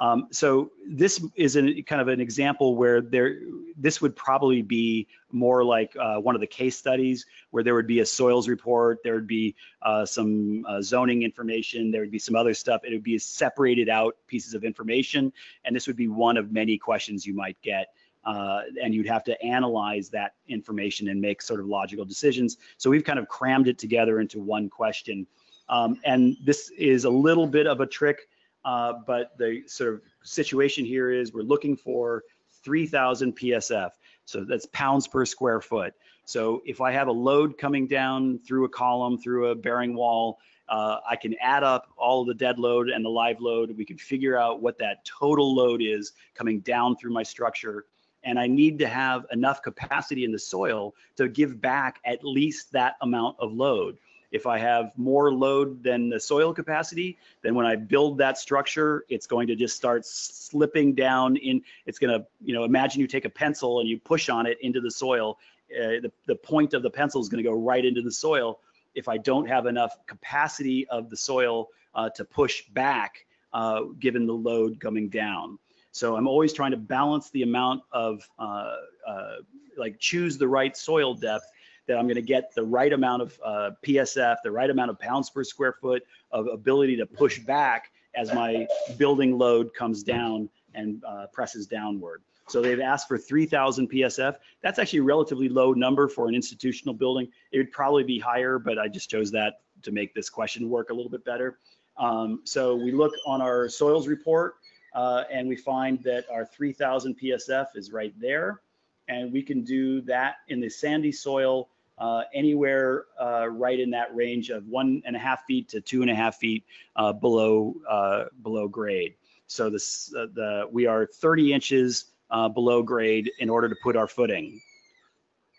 Um, so this is an, kind of an example where there, this would probably be more like uh, one of the case studies where there would be a soils report, there would be uh, some uh, zoning information, there would be some other stuff. It would be separated out pieces of information, and this would be one of many questions you might get. Uh, and you'd have to analyze that information and make sort of logical decisions. So we've kind of crammed it together into one question. Um, and this is a little bit of a trick uh, but the sort of situation here is we're looking for 3,000 PSF. So that's pounds per square foot. So if I have a load coming down through a column, through a bearing wall, uh, I can add up all the dead load and the live load. We can figure out what that total load is coming down through my structure. And I need to have enough capacity in the soil to give back at least that amount of load. If I have more load than the soil capacity, then when I build that structure, it's going to just start slipping down in, it's going to, you know, imagine you take a pencil and you push on it into the soil. Uh, the, the point of the pencil is going to go right into the soil. if I don't have enough capacity of the soil uh, to push back uh, given the load coming down. So I'm always trying to balance the amount of, uh, uh, like choose the right soil depth that I'm gonna get the right amount of uh, PSF, the right amount of pounds per square foot of ability to push back as my building load comes down and uh, presses downward. So they've asked for 3,000 PSF. That's actually a relatively low number for an institutional building. It would probably be higher, but I just chose that to make this question work a little bit better. Um, so we look on our soils report uh, and we find that our 3000 PSF is right there. And we can do that in the sandy soil uh, anywhere uh, right in that range of one and a half feet to two and a half feet uh, below uh, below grade. So this uh, the we are 30 inches below grade in order to put our footing.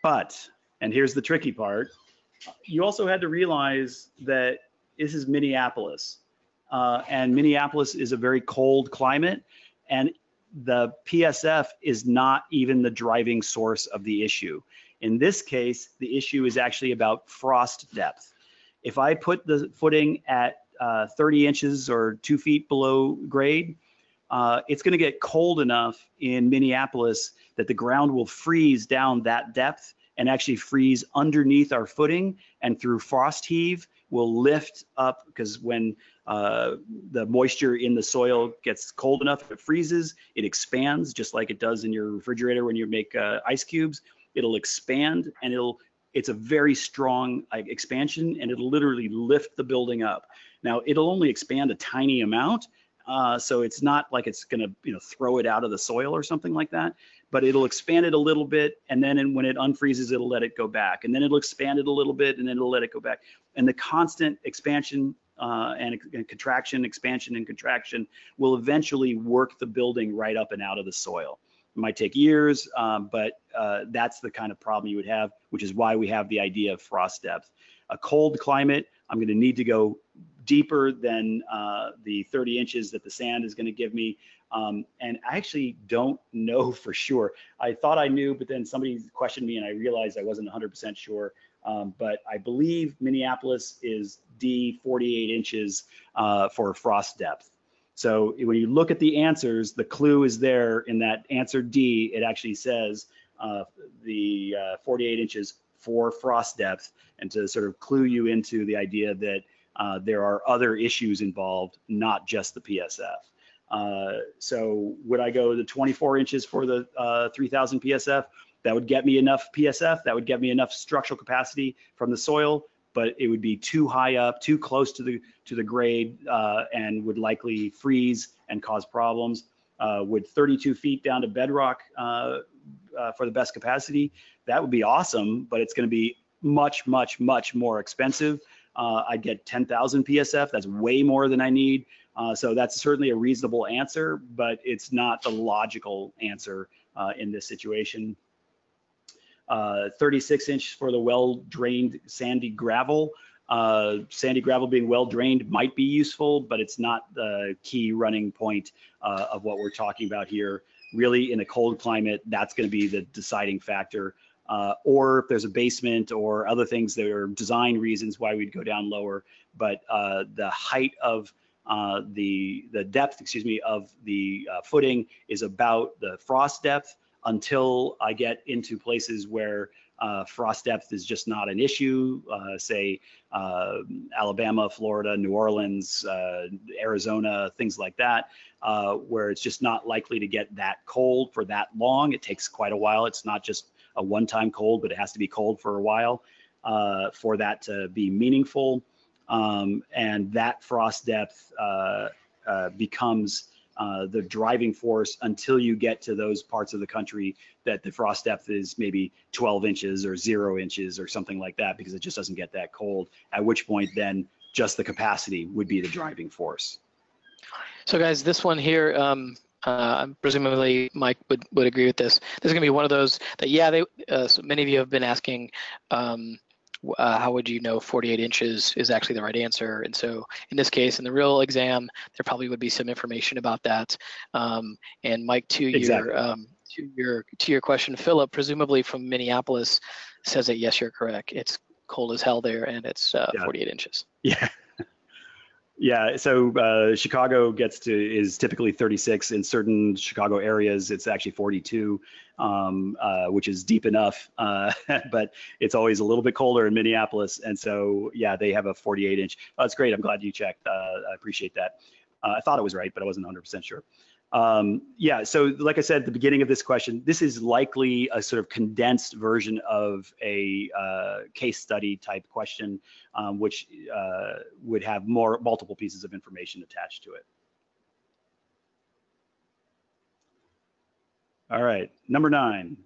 But and here's the tricky part: you also had to realize that this is Minneapolis uh, and Minneapolis is a very cold climate, and the PSF is not even the driving source of the issue. In this case, the issue is actually about frost depth. If I put the footing at uh, 30 inches or two feet below grade, uh, it's going to get cold enough in Minneapolis that the ground will freeze down that depth and actually freeze underneath our footing and through frost heave will lift up because when uh, the moisture in the soil gets cold enough, it freezes, it expands just like it does in your refrigerator when you make uh, ice cubes. It'll expand and it'll it's a very strong like, expansion and it'll literally lift the building up. Now it'll only expand a tiny amount, uh, so it's not like it's going to you know throw it out of the soil or something like that but it'll expand it a little bit and then when it unfreezes it'll let it go back and then it'll expand it a little bit and then it'll let it go back and the constant expansion uh, and, and, contraction expansion and contraction will eventually work the building right up and out of the soil might take years um, but uh, that's the kind of problem you would have which is why we have the idea of frost depth a cold climate i'm going to need to go deeper than uh, the 30 inches that the sand is going to give me. Um, and I actually don't know (laughs) for sure. I thought I knew, but then somebody questioned me and I realized I wasn't 100% sure. Um, but I believe Minneapolis is D 48 inches uh, for frost depth. So when you look at the answers, the clue is there in that answer D. It actually says uh, the uh, 48 inches for frost depth, and to sort of clue you into the idea that uh, there are other issues involved, not just the PSF. Uh, so would I go to 24 inches for the uh, 3000 PSF? That would get me enough PSF. That would get me enough structural capacity from the soil, but it would be too high up, too close to the to the grade, uh, and would likely freeze and cause problems. Uh, would 32 feet down to bedrock uh, for the best capacity? That would be awesome, but it's going to be much, much, much more expensive uh, I get 10,000 PSF. That's way more than I need. Uh, so that's certainly a reasonable answer, but it's not the logical answer uh, in this situation. Uh, 36 inch for the well-drained sandy gravel. Uh, sandy gravel being well drained might be useful, but it's not the key running point uh, of what we're talking about here. Really, in a cold climate, that's going to be the deciding factor uh, or if there's a basement or other things that are design reasons why we'd go down lower. But uh, the height of uh, the the depth, excuse me, of the footing is about the frost depth until I get into places where uh, frost depth is just not an issue, uh, say uh, Alabama, Florida, New Orleans, uh, Arizona, things like that, uh, where it's just not likely to get that cold for that long. It takes quite a while. It's not just a one-time cold, but it has to be cold for a while uh, for that to be meaningful. Um, and that frost depth becomes uh, the driving force until you get to those parts of the country that the frost depth is maybe 12 inches or zero inches or something like that because it just doesn't get that cold. At which point, then just the capacity would be the driving force. So, guys, this one here, um, uh, presumably Mike would, would agree with this. This is going to be one of those that, yeah, they, uh, so many of you have been asking, um, uh, how would you know 48 inches is actually the right answer? And so in this case, in the real exam, there probably would be some information about that. Um, and Mike, to exactly. your um, to your to your question, Philip, presumably from Minneapolis, says that yes, you're correct. It's cold as hell there, and it's uh, Yeah. 48 inches. Yeah. Yeah, so uh, Chicago gets to is typically 36. In certain Chicago areas, it's actually 42, um, uh, which is deep enough. Uh, (laughs) but it's always a little bit colder in Minneapolis, and so yeah, they have a 48 inch. Oh, that's great. I'm glad you checked. Uh, I appreciate that. Uh, I thought it was right, but I wasn't 100% sure. Um, yeah, so like I said at the beginning of this question, this is likely a sort of condensed version of a uh, case study type question, um, which uh, would have more multiple pieces of information attached to it. All right, number nine.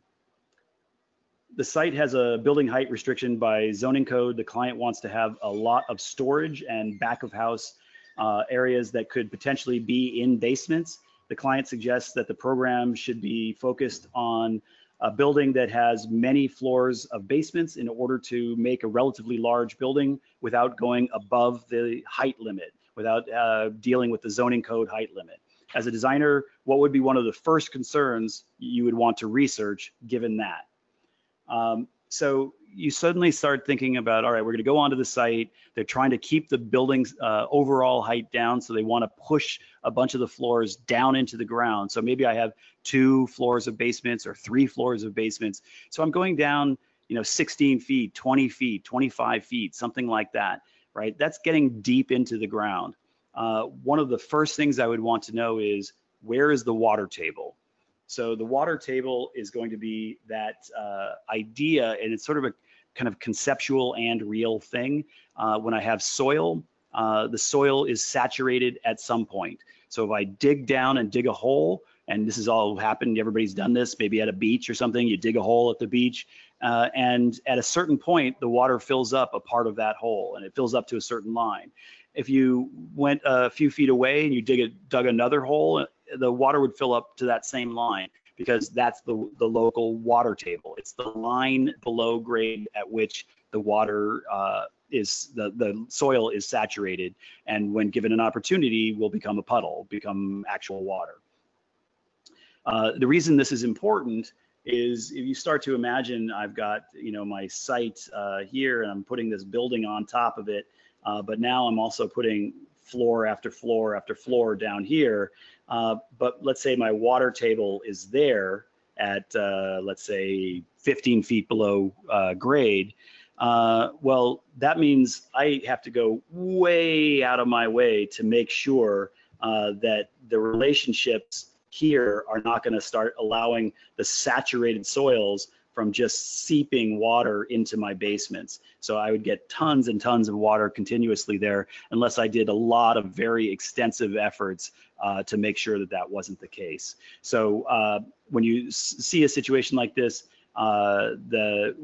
The site has a building height restriction by zoning code. The client wants to have a lot of storage and back of house uh, areas that could potentially be in basements. The client suggests that the program should be focused on a building that has many floors of basements in order to make a relatively large building without going above the height limit, without uh, dealing with the zoning code height limit. As a designer, what would be one of the first concerns you would want to research given that? Um, so you suddenly start thinking about, all right, we're going to go onto the site. They're trying to keep the building's uh, overall height down, so they want to push a bunch of the floors down into the ground. So maybe I have two floors of basements or three floors of basements. So I'm going down, you know, 16 feet, 20 feet, 25 feet, something like that, right? That's getting deep into the ground. Uh, one of the first things I would want to know is where is the water table? So the water table is going to be that uh, idea, and it's sort of a kind of conceptual and real thing. Uh, when I have soil, uh, the soil is saturated at some point. So if I dig down and dig a hole, and this has all happened, everybody's done this, maybe at a beach or something, you dig a hole at the beach, uh, and at a certain point, the water fills up a part of that hole, and it fills up to a certain line. If you went a few feet away and you dig a, dug another hole, the water would fill up to that same line because that's the, the local water table. It's the line below grade at which the water uh, is, the, the soil is saturated. And when given an opportunity, will become a puddle, become actual water. Uh, the reason this is important is if you start to imagine I've got, you know, my site uh, here and I'm putting this building on top of it, uh, but now I'm also putting floor after floor after floor down here. Uh, but let's say my water table is there at, uh, let's say, 15 feet below uh, grade. Uh, well, that means I have to go way out of my way to make sure uh, that the relationships here are not going to start allowing the saturated soils from just seeping water into my basements. So I would get tons and tons of water continuously there unless I did a lot of very extensive efforts uh, to make sure that that wasn't the case. So uh, when you see a situation like this, uh, the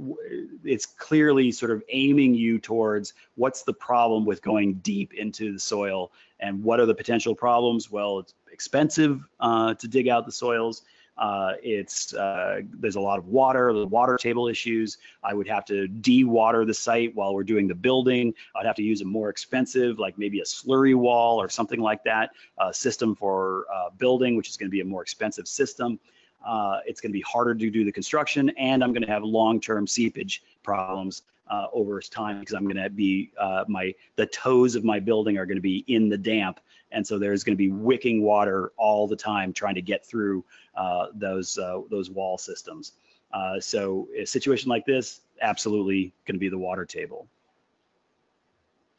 it's clearly sort of aiming you towards what's the problem with going deep into the soil and what are the potential problems? Well, it's expensive uh, to dig out the soils. Uh, it's uh, there's a lot of water, the water table issues. I would have to de-water the site while we're doing the building. I'd have to use a more expensive, like maybe a slurry wall or something like that, uh, system for uh, building, which is going to be a more expensive system. Uh, it's going to be harder to do the construction, and I'm going to have long-term seepage problems uh, over time because I'm going to be my the toes of my building are going to be in the damp, and so there's going to be wicking water all the time trying to get through uh, those uh, those wall systems. Uh, so a situation like this, absolutely going to be the water table.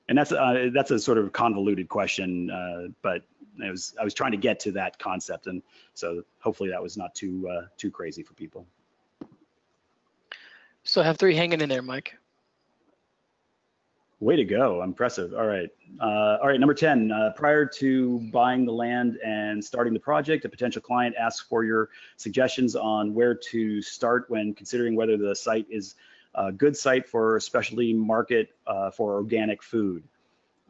And that's uh, that's a sort of convoluted question, uh, but I was I was trying to get to that concept, and so hopefully that was not too uh, too crazy for people. So have three hanging in there, Mike. Way to go! Impressive. All right, uh, all right. Number ten. Uh, prior to buying the land and starting the project, a potential client asks for your suggestions on where to start when considering whether the site is a good site for a specialty market uh, for organic food.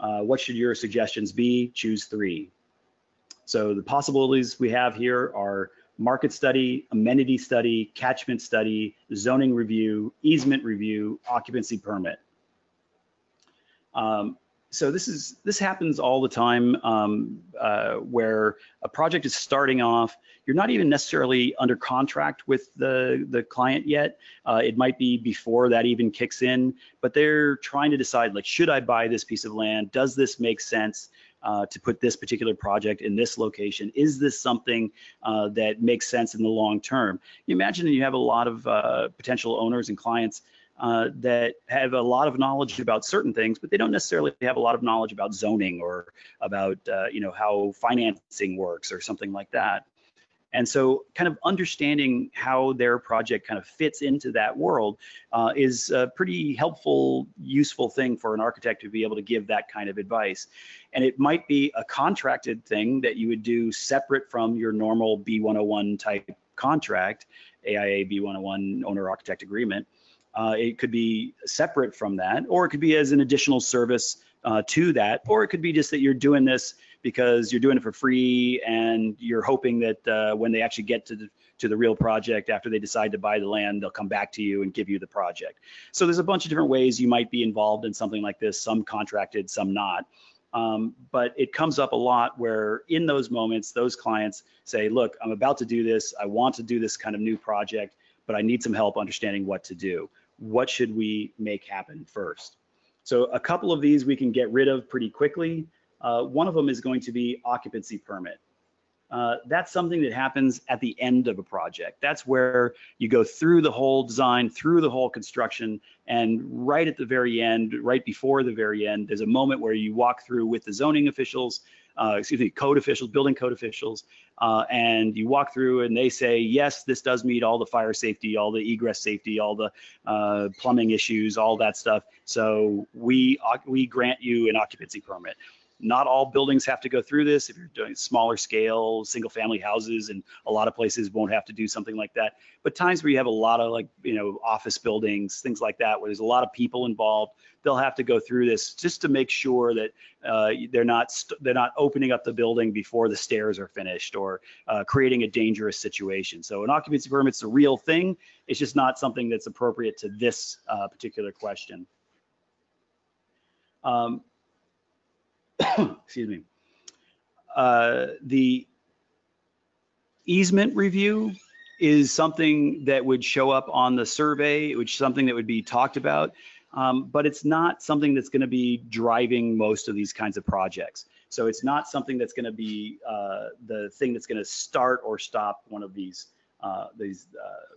Uh, what should your suggestions be? Choose three. So the possibilities we have here are market study, amenity study, catchment study, zoning review, easement review, occupancy permit. Um, so this is this happens all the time um, uh, where a project is starting off you're not even necessarily under contract with the the client yet. Uh, it might be before that even kicks in but they're trying to decide like should i buy this piece of land? Does this make sense uh, to put this particular project in this location? Is this something uh, that makes sense in the long term? You imagine you have a lot of uh, potential owners and clients uh, that have a lot of knowledge about certain things, but they don't necessarily have a lot of knowledge about zoning or about uh, you know how financing works or something like that. And so, kind of understanding how their project kind of fits into that world uh, is a pretty helpful, useful thing for an architect to be able to give that kind of advice. And it might be a contracted thing that you would do separate from your normal B101 type contract, AIA B101 owner architect agreement. Uh, it could be separate from that, or it could be as an additional service uh, to that, or it could be just that you're doing this because you're doing it for free and you're hoping that uh, when they actually get to the to the real project after they decide to buy the land, they'll come back to you and give you the project. So there's a bunch of different ways you might be involved in something like this, some contracted, some not. Um, but it comes up a lot where in those moments, those clients say, look, I'm about to do this. I want to do this kind of new project, but I need some help understanding what to do what should we make happen first? So a couple of these we can get rid of pretty quickly. Uh, one of them is going to be occupancy permit. Uh, that's something that happens at the end of a project. That's where you go through the whole design, through the whole construction, and right at the very end, right before the very end, there's a moment where you walk through with the zoning officials, uh, excuse me, code officials, building code officials, uh, and you walk through and they say, yes, this does meet all the fire safety, all the egress safety, all the uh, plumbing issues, all that stuff. So we we grant you an occupancy permit. Not all buildings have to go through this. If you're doing smaller scale, single family houses, and a lot of places won't have to do something like that. But times where you have a lot of like, you know, office buildings, things like that, where there's a lot of people involved, they'll have to go through this just to make sure that uh, they're not they're not opening up the building before the stairs are finished or uh, creating a dangerous situation. So an occupancy permit's a real thing. It's just not something that's appropriate to this uh, particular question. Um, (coughs) excuse me, uh, the easement review is something that would show up on the survey, which is something that would be talked about, um, but it's not something that's going to be driving most of these kinds of projects. So it's not something that's going to be uh, the thing that's going to start or stop one of these uh, these uh,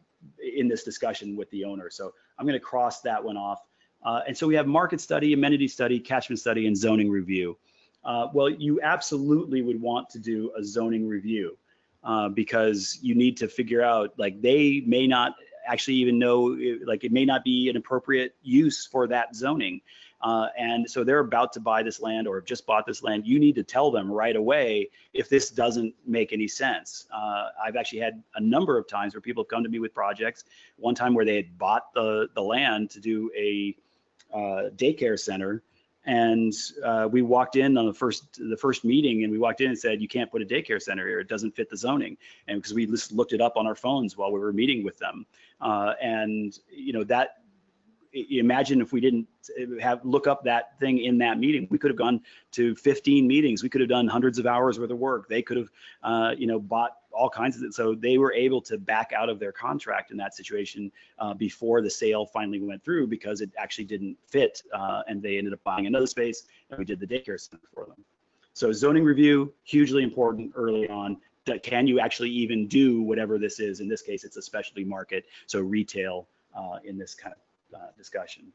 in this discussion with the owner. So I'm going to cross that one off. Uh, and so we have market study, amenity study, catchment study, and zoning review. Uh, well, you absolutely would want to do a zoning review uh, because you need to figure out like they may not actually even know like it may not be an appropriate use for that zoning. Uh, and so they're about to buy this land or have just bought this land. You need to tell them right away if this doesn't make any sense. Uh, I've actually had a number of times where people have come to me with projects. One time where they had bought the the land to do a uh, daycare center. And uh, we walked in on the first the first meeting and we walked in and said you can't put a daycare center here. It doesn't fit the zoning. And because we just looked it up on our phones while we were meeting with them. Uh, and you know that imagine if we didn't have look up that thing in that meeting we could have gone to 15 meetings. We could have done hundreds of hours worth of work. They could have uh, you know bought all kinds of so they were able to back out of their contract in that situation uh, before the sale finally went through because it actually didn't fit uh, and they ended up buying another space and we did the daycare center for them so zoning review hugely important early on can you actually even do whatever this is in this case it's a specialty market so retail uh, in this kind of uh, discussion.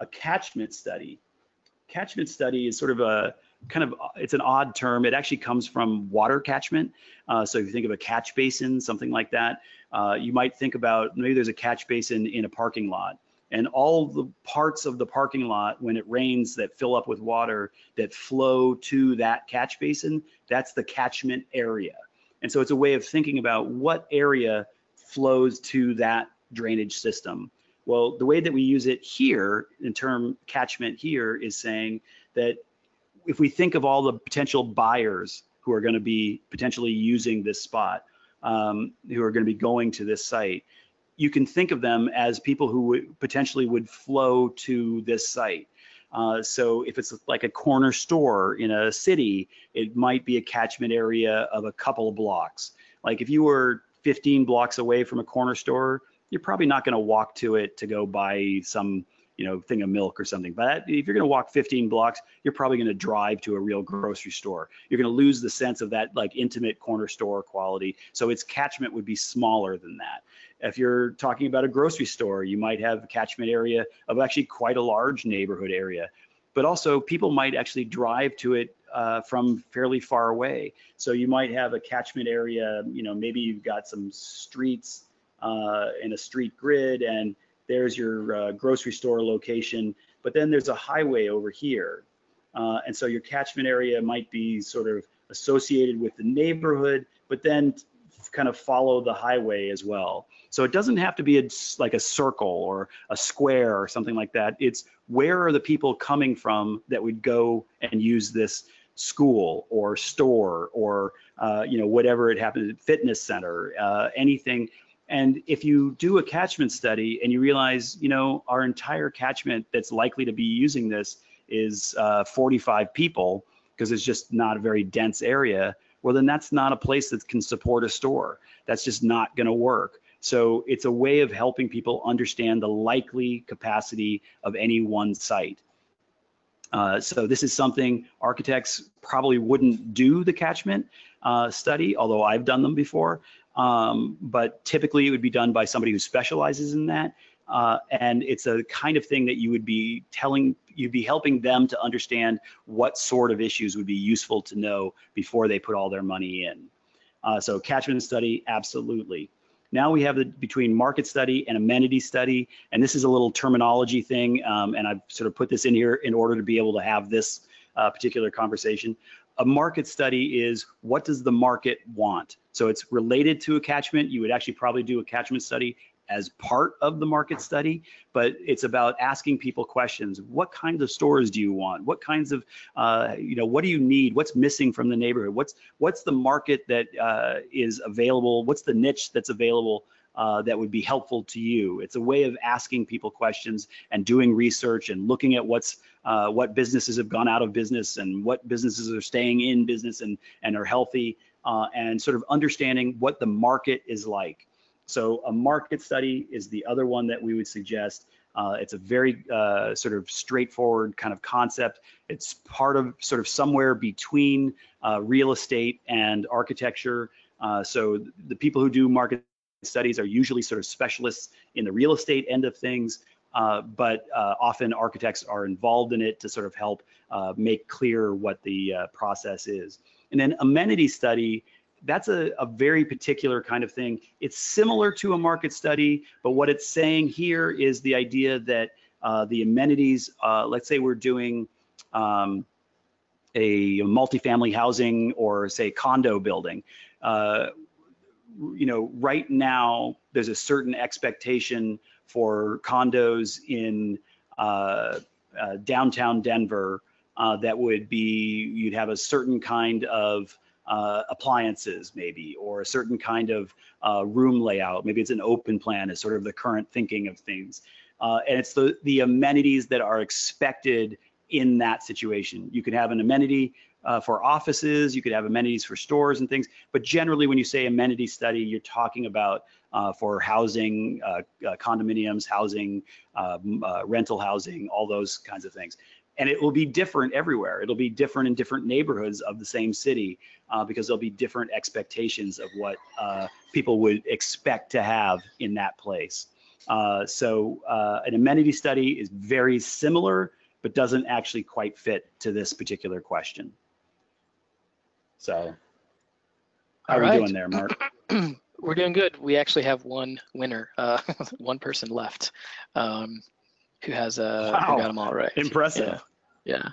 A catchment study. Catchment study is sort of a kind of it's an odd term. It actually comes from water catchment. Uh, so if you think of a catch basin, something like that, uh, you might think about maybe there's a catch basin in a parking lot, and all the parts of the parking lot when it rains that fill up with water that flow to that catch basin, that's the catchment area. And so it's a way of thinking about what area flows to that drainage system. Well, the way that we use it here in term catchment here is saying that if we think of all the potential buyers who are going to be potentially using this spot, um, who are going to be going to this site, you can think of them as people who potentially would flow to this site. Uh, so if it's like a corner store in a city, it might be a catchment area of a couple of blocks. Like if you were 15 blocks away from a corner store, you're probably not going to walk to it to go buy some you know thing of milk or something. But if you're going to walk 15 blocks you're probably going to drive to a real grocery store. You're going to lose the sense of that like intimate corner store quality. So its catchment would be smaller than that. If you're talking about a grocery store you might have a catchment area of actually quite a large neighborhood area. But also people might actually drive to it uh, from fairly far away. So you might have a catchment area you know maybe you've got some streets uh, in a street grid and there's your uh, grocery store location, but then there's a highway over here. Uh, and so your catchment area might be sort of associated with the neighborhood, but then kind of follow the highway as well. So it doesn't have to be a, like a circle or a square or something like that. It's where are the people coming from that would go and use this school or store or uh, you know whatever it happens, fitness center, uh, anything and if you do a catchment study and you realize, you know, our entire catchment that's likely to be using this is uh, 45 people because it's just not a very dense area, well, then that's not a place that can support a store. That's just not going to work. So it's a way of helping people understand the likely capacity of any one site. Uh, so this is something architects probably wouldn't do the catchment uh, study, although I've done them before. Um, but typically it would be done by somebody who specializes in that. Uh, and it's a kind of thing that you would be telling, you'd be helping them to understand what sort of issues would be useful to know before they put all their money in. Uh, so catchment study, absolutely. Now we have the between market study and amenity study, and this is a little terminology thing, um, and I've sort of put this in here in order to be able to have this uh, particular conversation. A market study is what does the market want? So it's related to a catchment. You would actually probably do a catchment study as part of the market study, but it's about asking people questions. What kinds of stores do you want? What kinds of, uh, you know, what do you need? What's missing from the neighborhood? What's what's the market that uh, is available? What's the niche that's available uh, that would be helpful to you? It's a way of asking people questions and doing research and looking at what's uh, what businesses have gone out of business and what businesses are staying in business and and are healthy uh, and sort of understanding what the market is like. So a market study is the other one that we would suggest. Uh, it's a very uh, sort of straightforward kind of concept. It's part of sort of somewhere between uh, real estate and architecture. Uh, so the people who do market studies are usually sort of specialists in the real estate end of things, uh, but uh, often architects are involved in it to sort of help make clear what the process is. And then amenity study that's a, a, very particular kind of thing. It's similar to a market study, but what it's saying here is the idea that uh, the amenities, uh, let's say we're doing um, a multifamily housing or say condo building. Uh, you know, right now there's a certain expectation for condos in uh, uh, downtown Denver uh, that would be, you'd have a certain kind of uh, appliances maybe, or a certain kind of uh, room layout. Maybe it's an open plan is sort of the current thinking of things. Uh, and it's the, the amenities that are expected in that situation. You could have an amenity uh, for offices, you could have amenities for stores and things, but generally when you say amenity study, you're talking about uh, for housing, uh, condominiums, housing, rental housing, all those kinds of things and it will be different everywhere. It'll be different in different neighborhoods of the same city uh, because there'll be different expectations of what uh, people would expect to have in that place. Uh, so uh, an amenity study is very similar, but doesn't actually quite fit to this particular question. So how All are we doing there, Marc? (clears throat) We're doing good. We actually have one winner, uh, (laughs) one person left. Um, who has uh wow. who got them all right. Impressive. Yeah. yeah.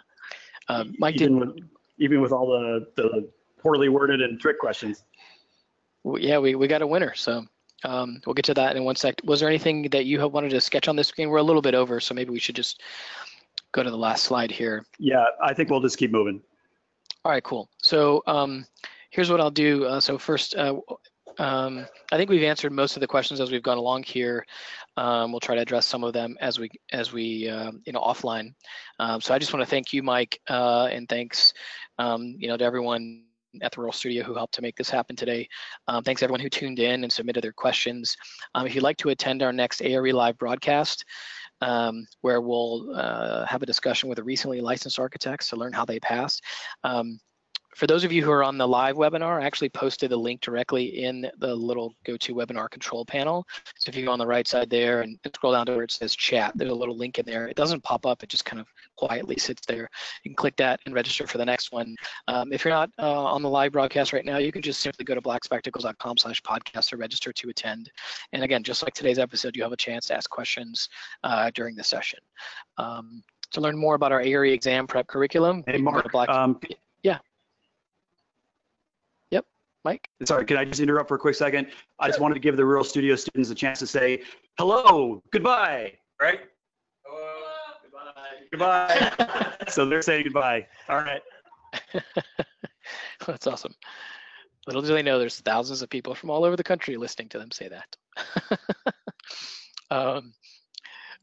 Um, Mike even did with, even with all the the poorly worded and trick questions. Yeah, we we got a winner. So um, we'll get to that in one sec. Was there anything that you have wanted to sketch on the screen? We're a little bit over, so maybe we should just go to the last slide here. Yeah, I think we'll just keep moving. All right, cool. So um, here's what I'll do. Uh, so first, uh, Um, I think we've answered most of the questions as we've gone along here. Um, we'll try to address some of them as we as we uh, you know offline. Um, so I just want to thank you, Mike, uh, and thanks um, you know to everyone at the Rural Studio who helped to make this happen today. Um, thanks everyone who tuned in and submitted their questions. If you'd like to attend our next ARE live broadcast, where we'll uh, have a discussion with the recently licensed architects to learn how they passed. For those of you who are on the live webinar, I actually posted a link directly in the little GoToWebinar control panel. So if you go on the right side there and scroll down to where it says chat, there's a little link in there. It doesn't pop up, it just kind of quietly sits there. You can click that and register for the next one. Um, if you're not uh, on the live broadcast right now, you can just simply go to blackspectacles.com slash podcast to register to attend. And again, just like today's episode, you have a chance to ask questions uh, during the session. Um, to learn more about our ARE exam prep curriculum, hey, Marc, Black- um, yeah. Mike? Sorry, can I just interrupt for a quick second? I just wanted to give the Rural Studio students a chance to say hello, goodbye, right? Hello, goodbye. Goodbye. so they're saying goodbye. All right. (laughs) That's awesome. Little do they know there's thousands of people from all over the country listening to them say that. (laughs) um,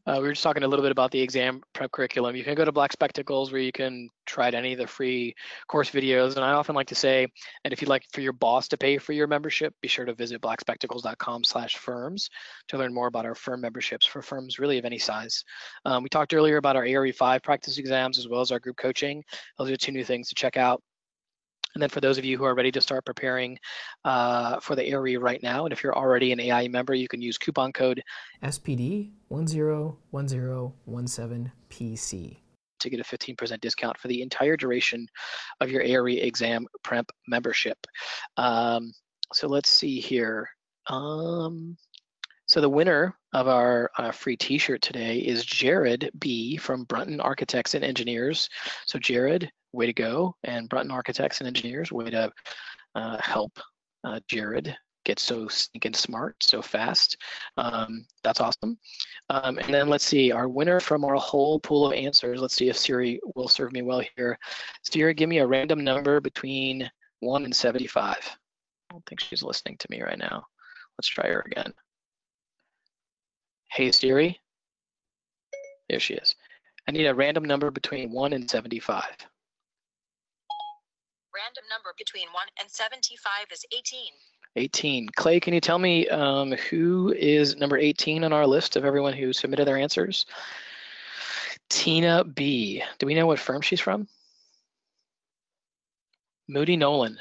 uh, we were just talking a little bit about the exam prep curriculum. You can go to Black Spectacles where you can try any of the free course videos. And I often like to say, and if you'd like for your boss to pay for your membership, be sure to visit blackspectacles.com slash firms to learn more about our firm memberships for firms really of any size. Um, we talked earlier about our ARE 5 practice exams as well as our group coaching. Those are two new things to check out. And then for those of you who are ready to start preparing uh, for the ARE right now, and if you're already an AIA member, you can use coupon code SPD101017PC to get a 15% discount for the entire duration of your ARE exam prep membership. Um, so let's see here. Um, so the winner of our uh, free t-shirt today is Jared B from Brunton Architects and Engineers. So Jared, way to go. And Brunton Architects and Engineers, way to uh, help uh, Jared get so sneaking smart so fast. Um, that's awesome. Um, and then let's see, our winner from our whole pool of answers, let's see if Siri will serve me well here. Siri, give me a random number between 1 and 75. I don't think she's listening to me right now. Let's try her again. Hey Siri. There she is. I need a random number between 1 and 75. Random number between 1 and 75 is 18. 18. Clay, can you tell me um, who is number 18 on our list of everyone who submitted their answers? Tina B. Do we know what firm she's from? Moody Nolan.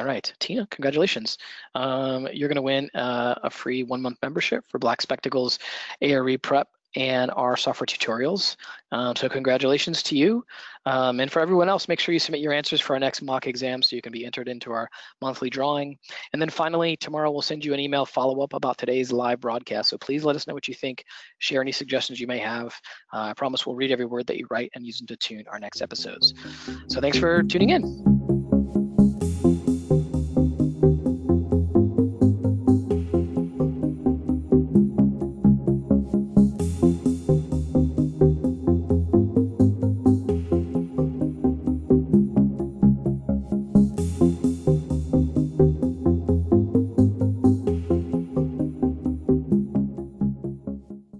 All right, Tina, congratulations. Um, you're going to win uh, a free one month membership for Black Spectacles ARE Prep and our software tutorials. Um, so congratulations to you. Um, and for everyone else, make sure you submit your answers for our next mock exam so you can be entered into our monthly drawing. And then finally, tomorrow we'll send you an email follow-up about today's live broadcast. So please let us know what you think. Share any suggestions you may have. Uh, I promise we'll read every word that you write and use them to tune our next episodes. So thanks for tuning in.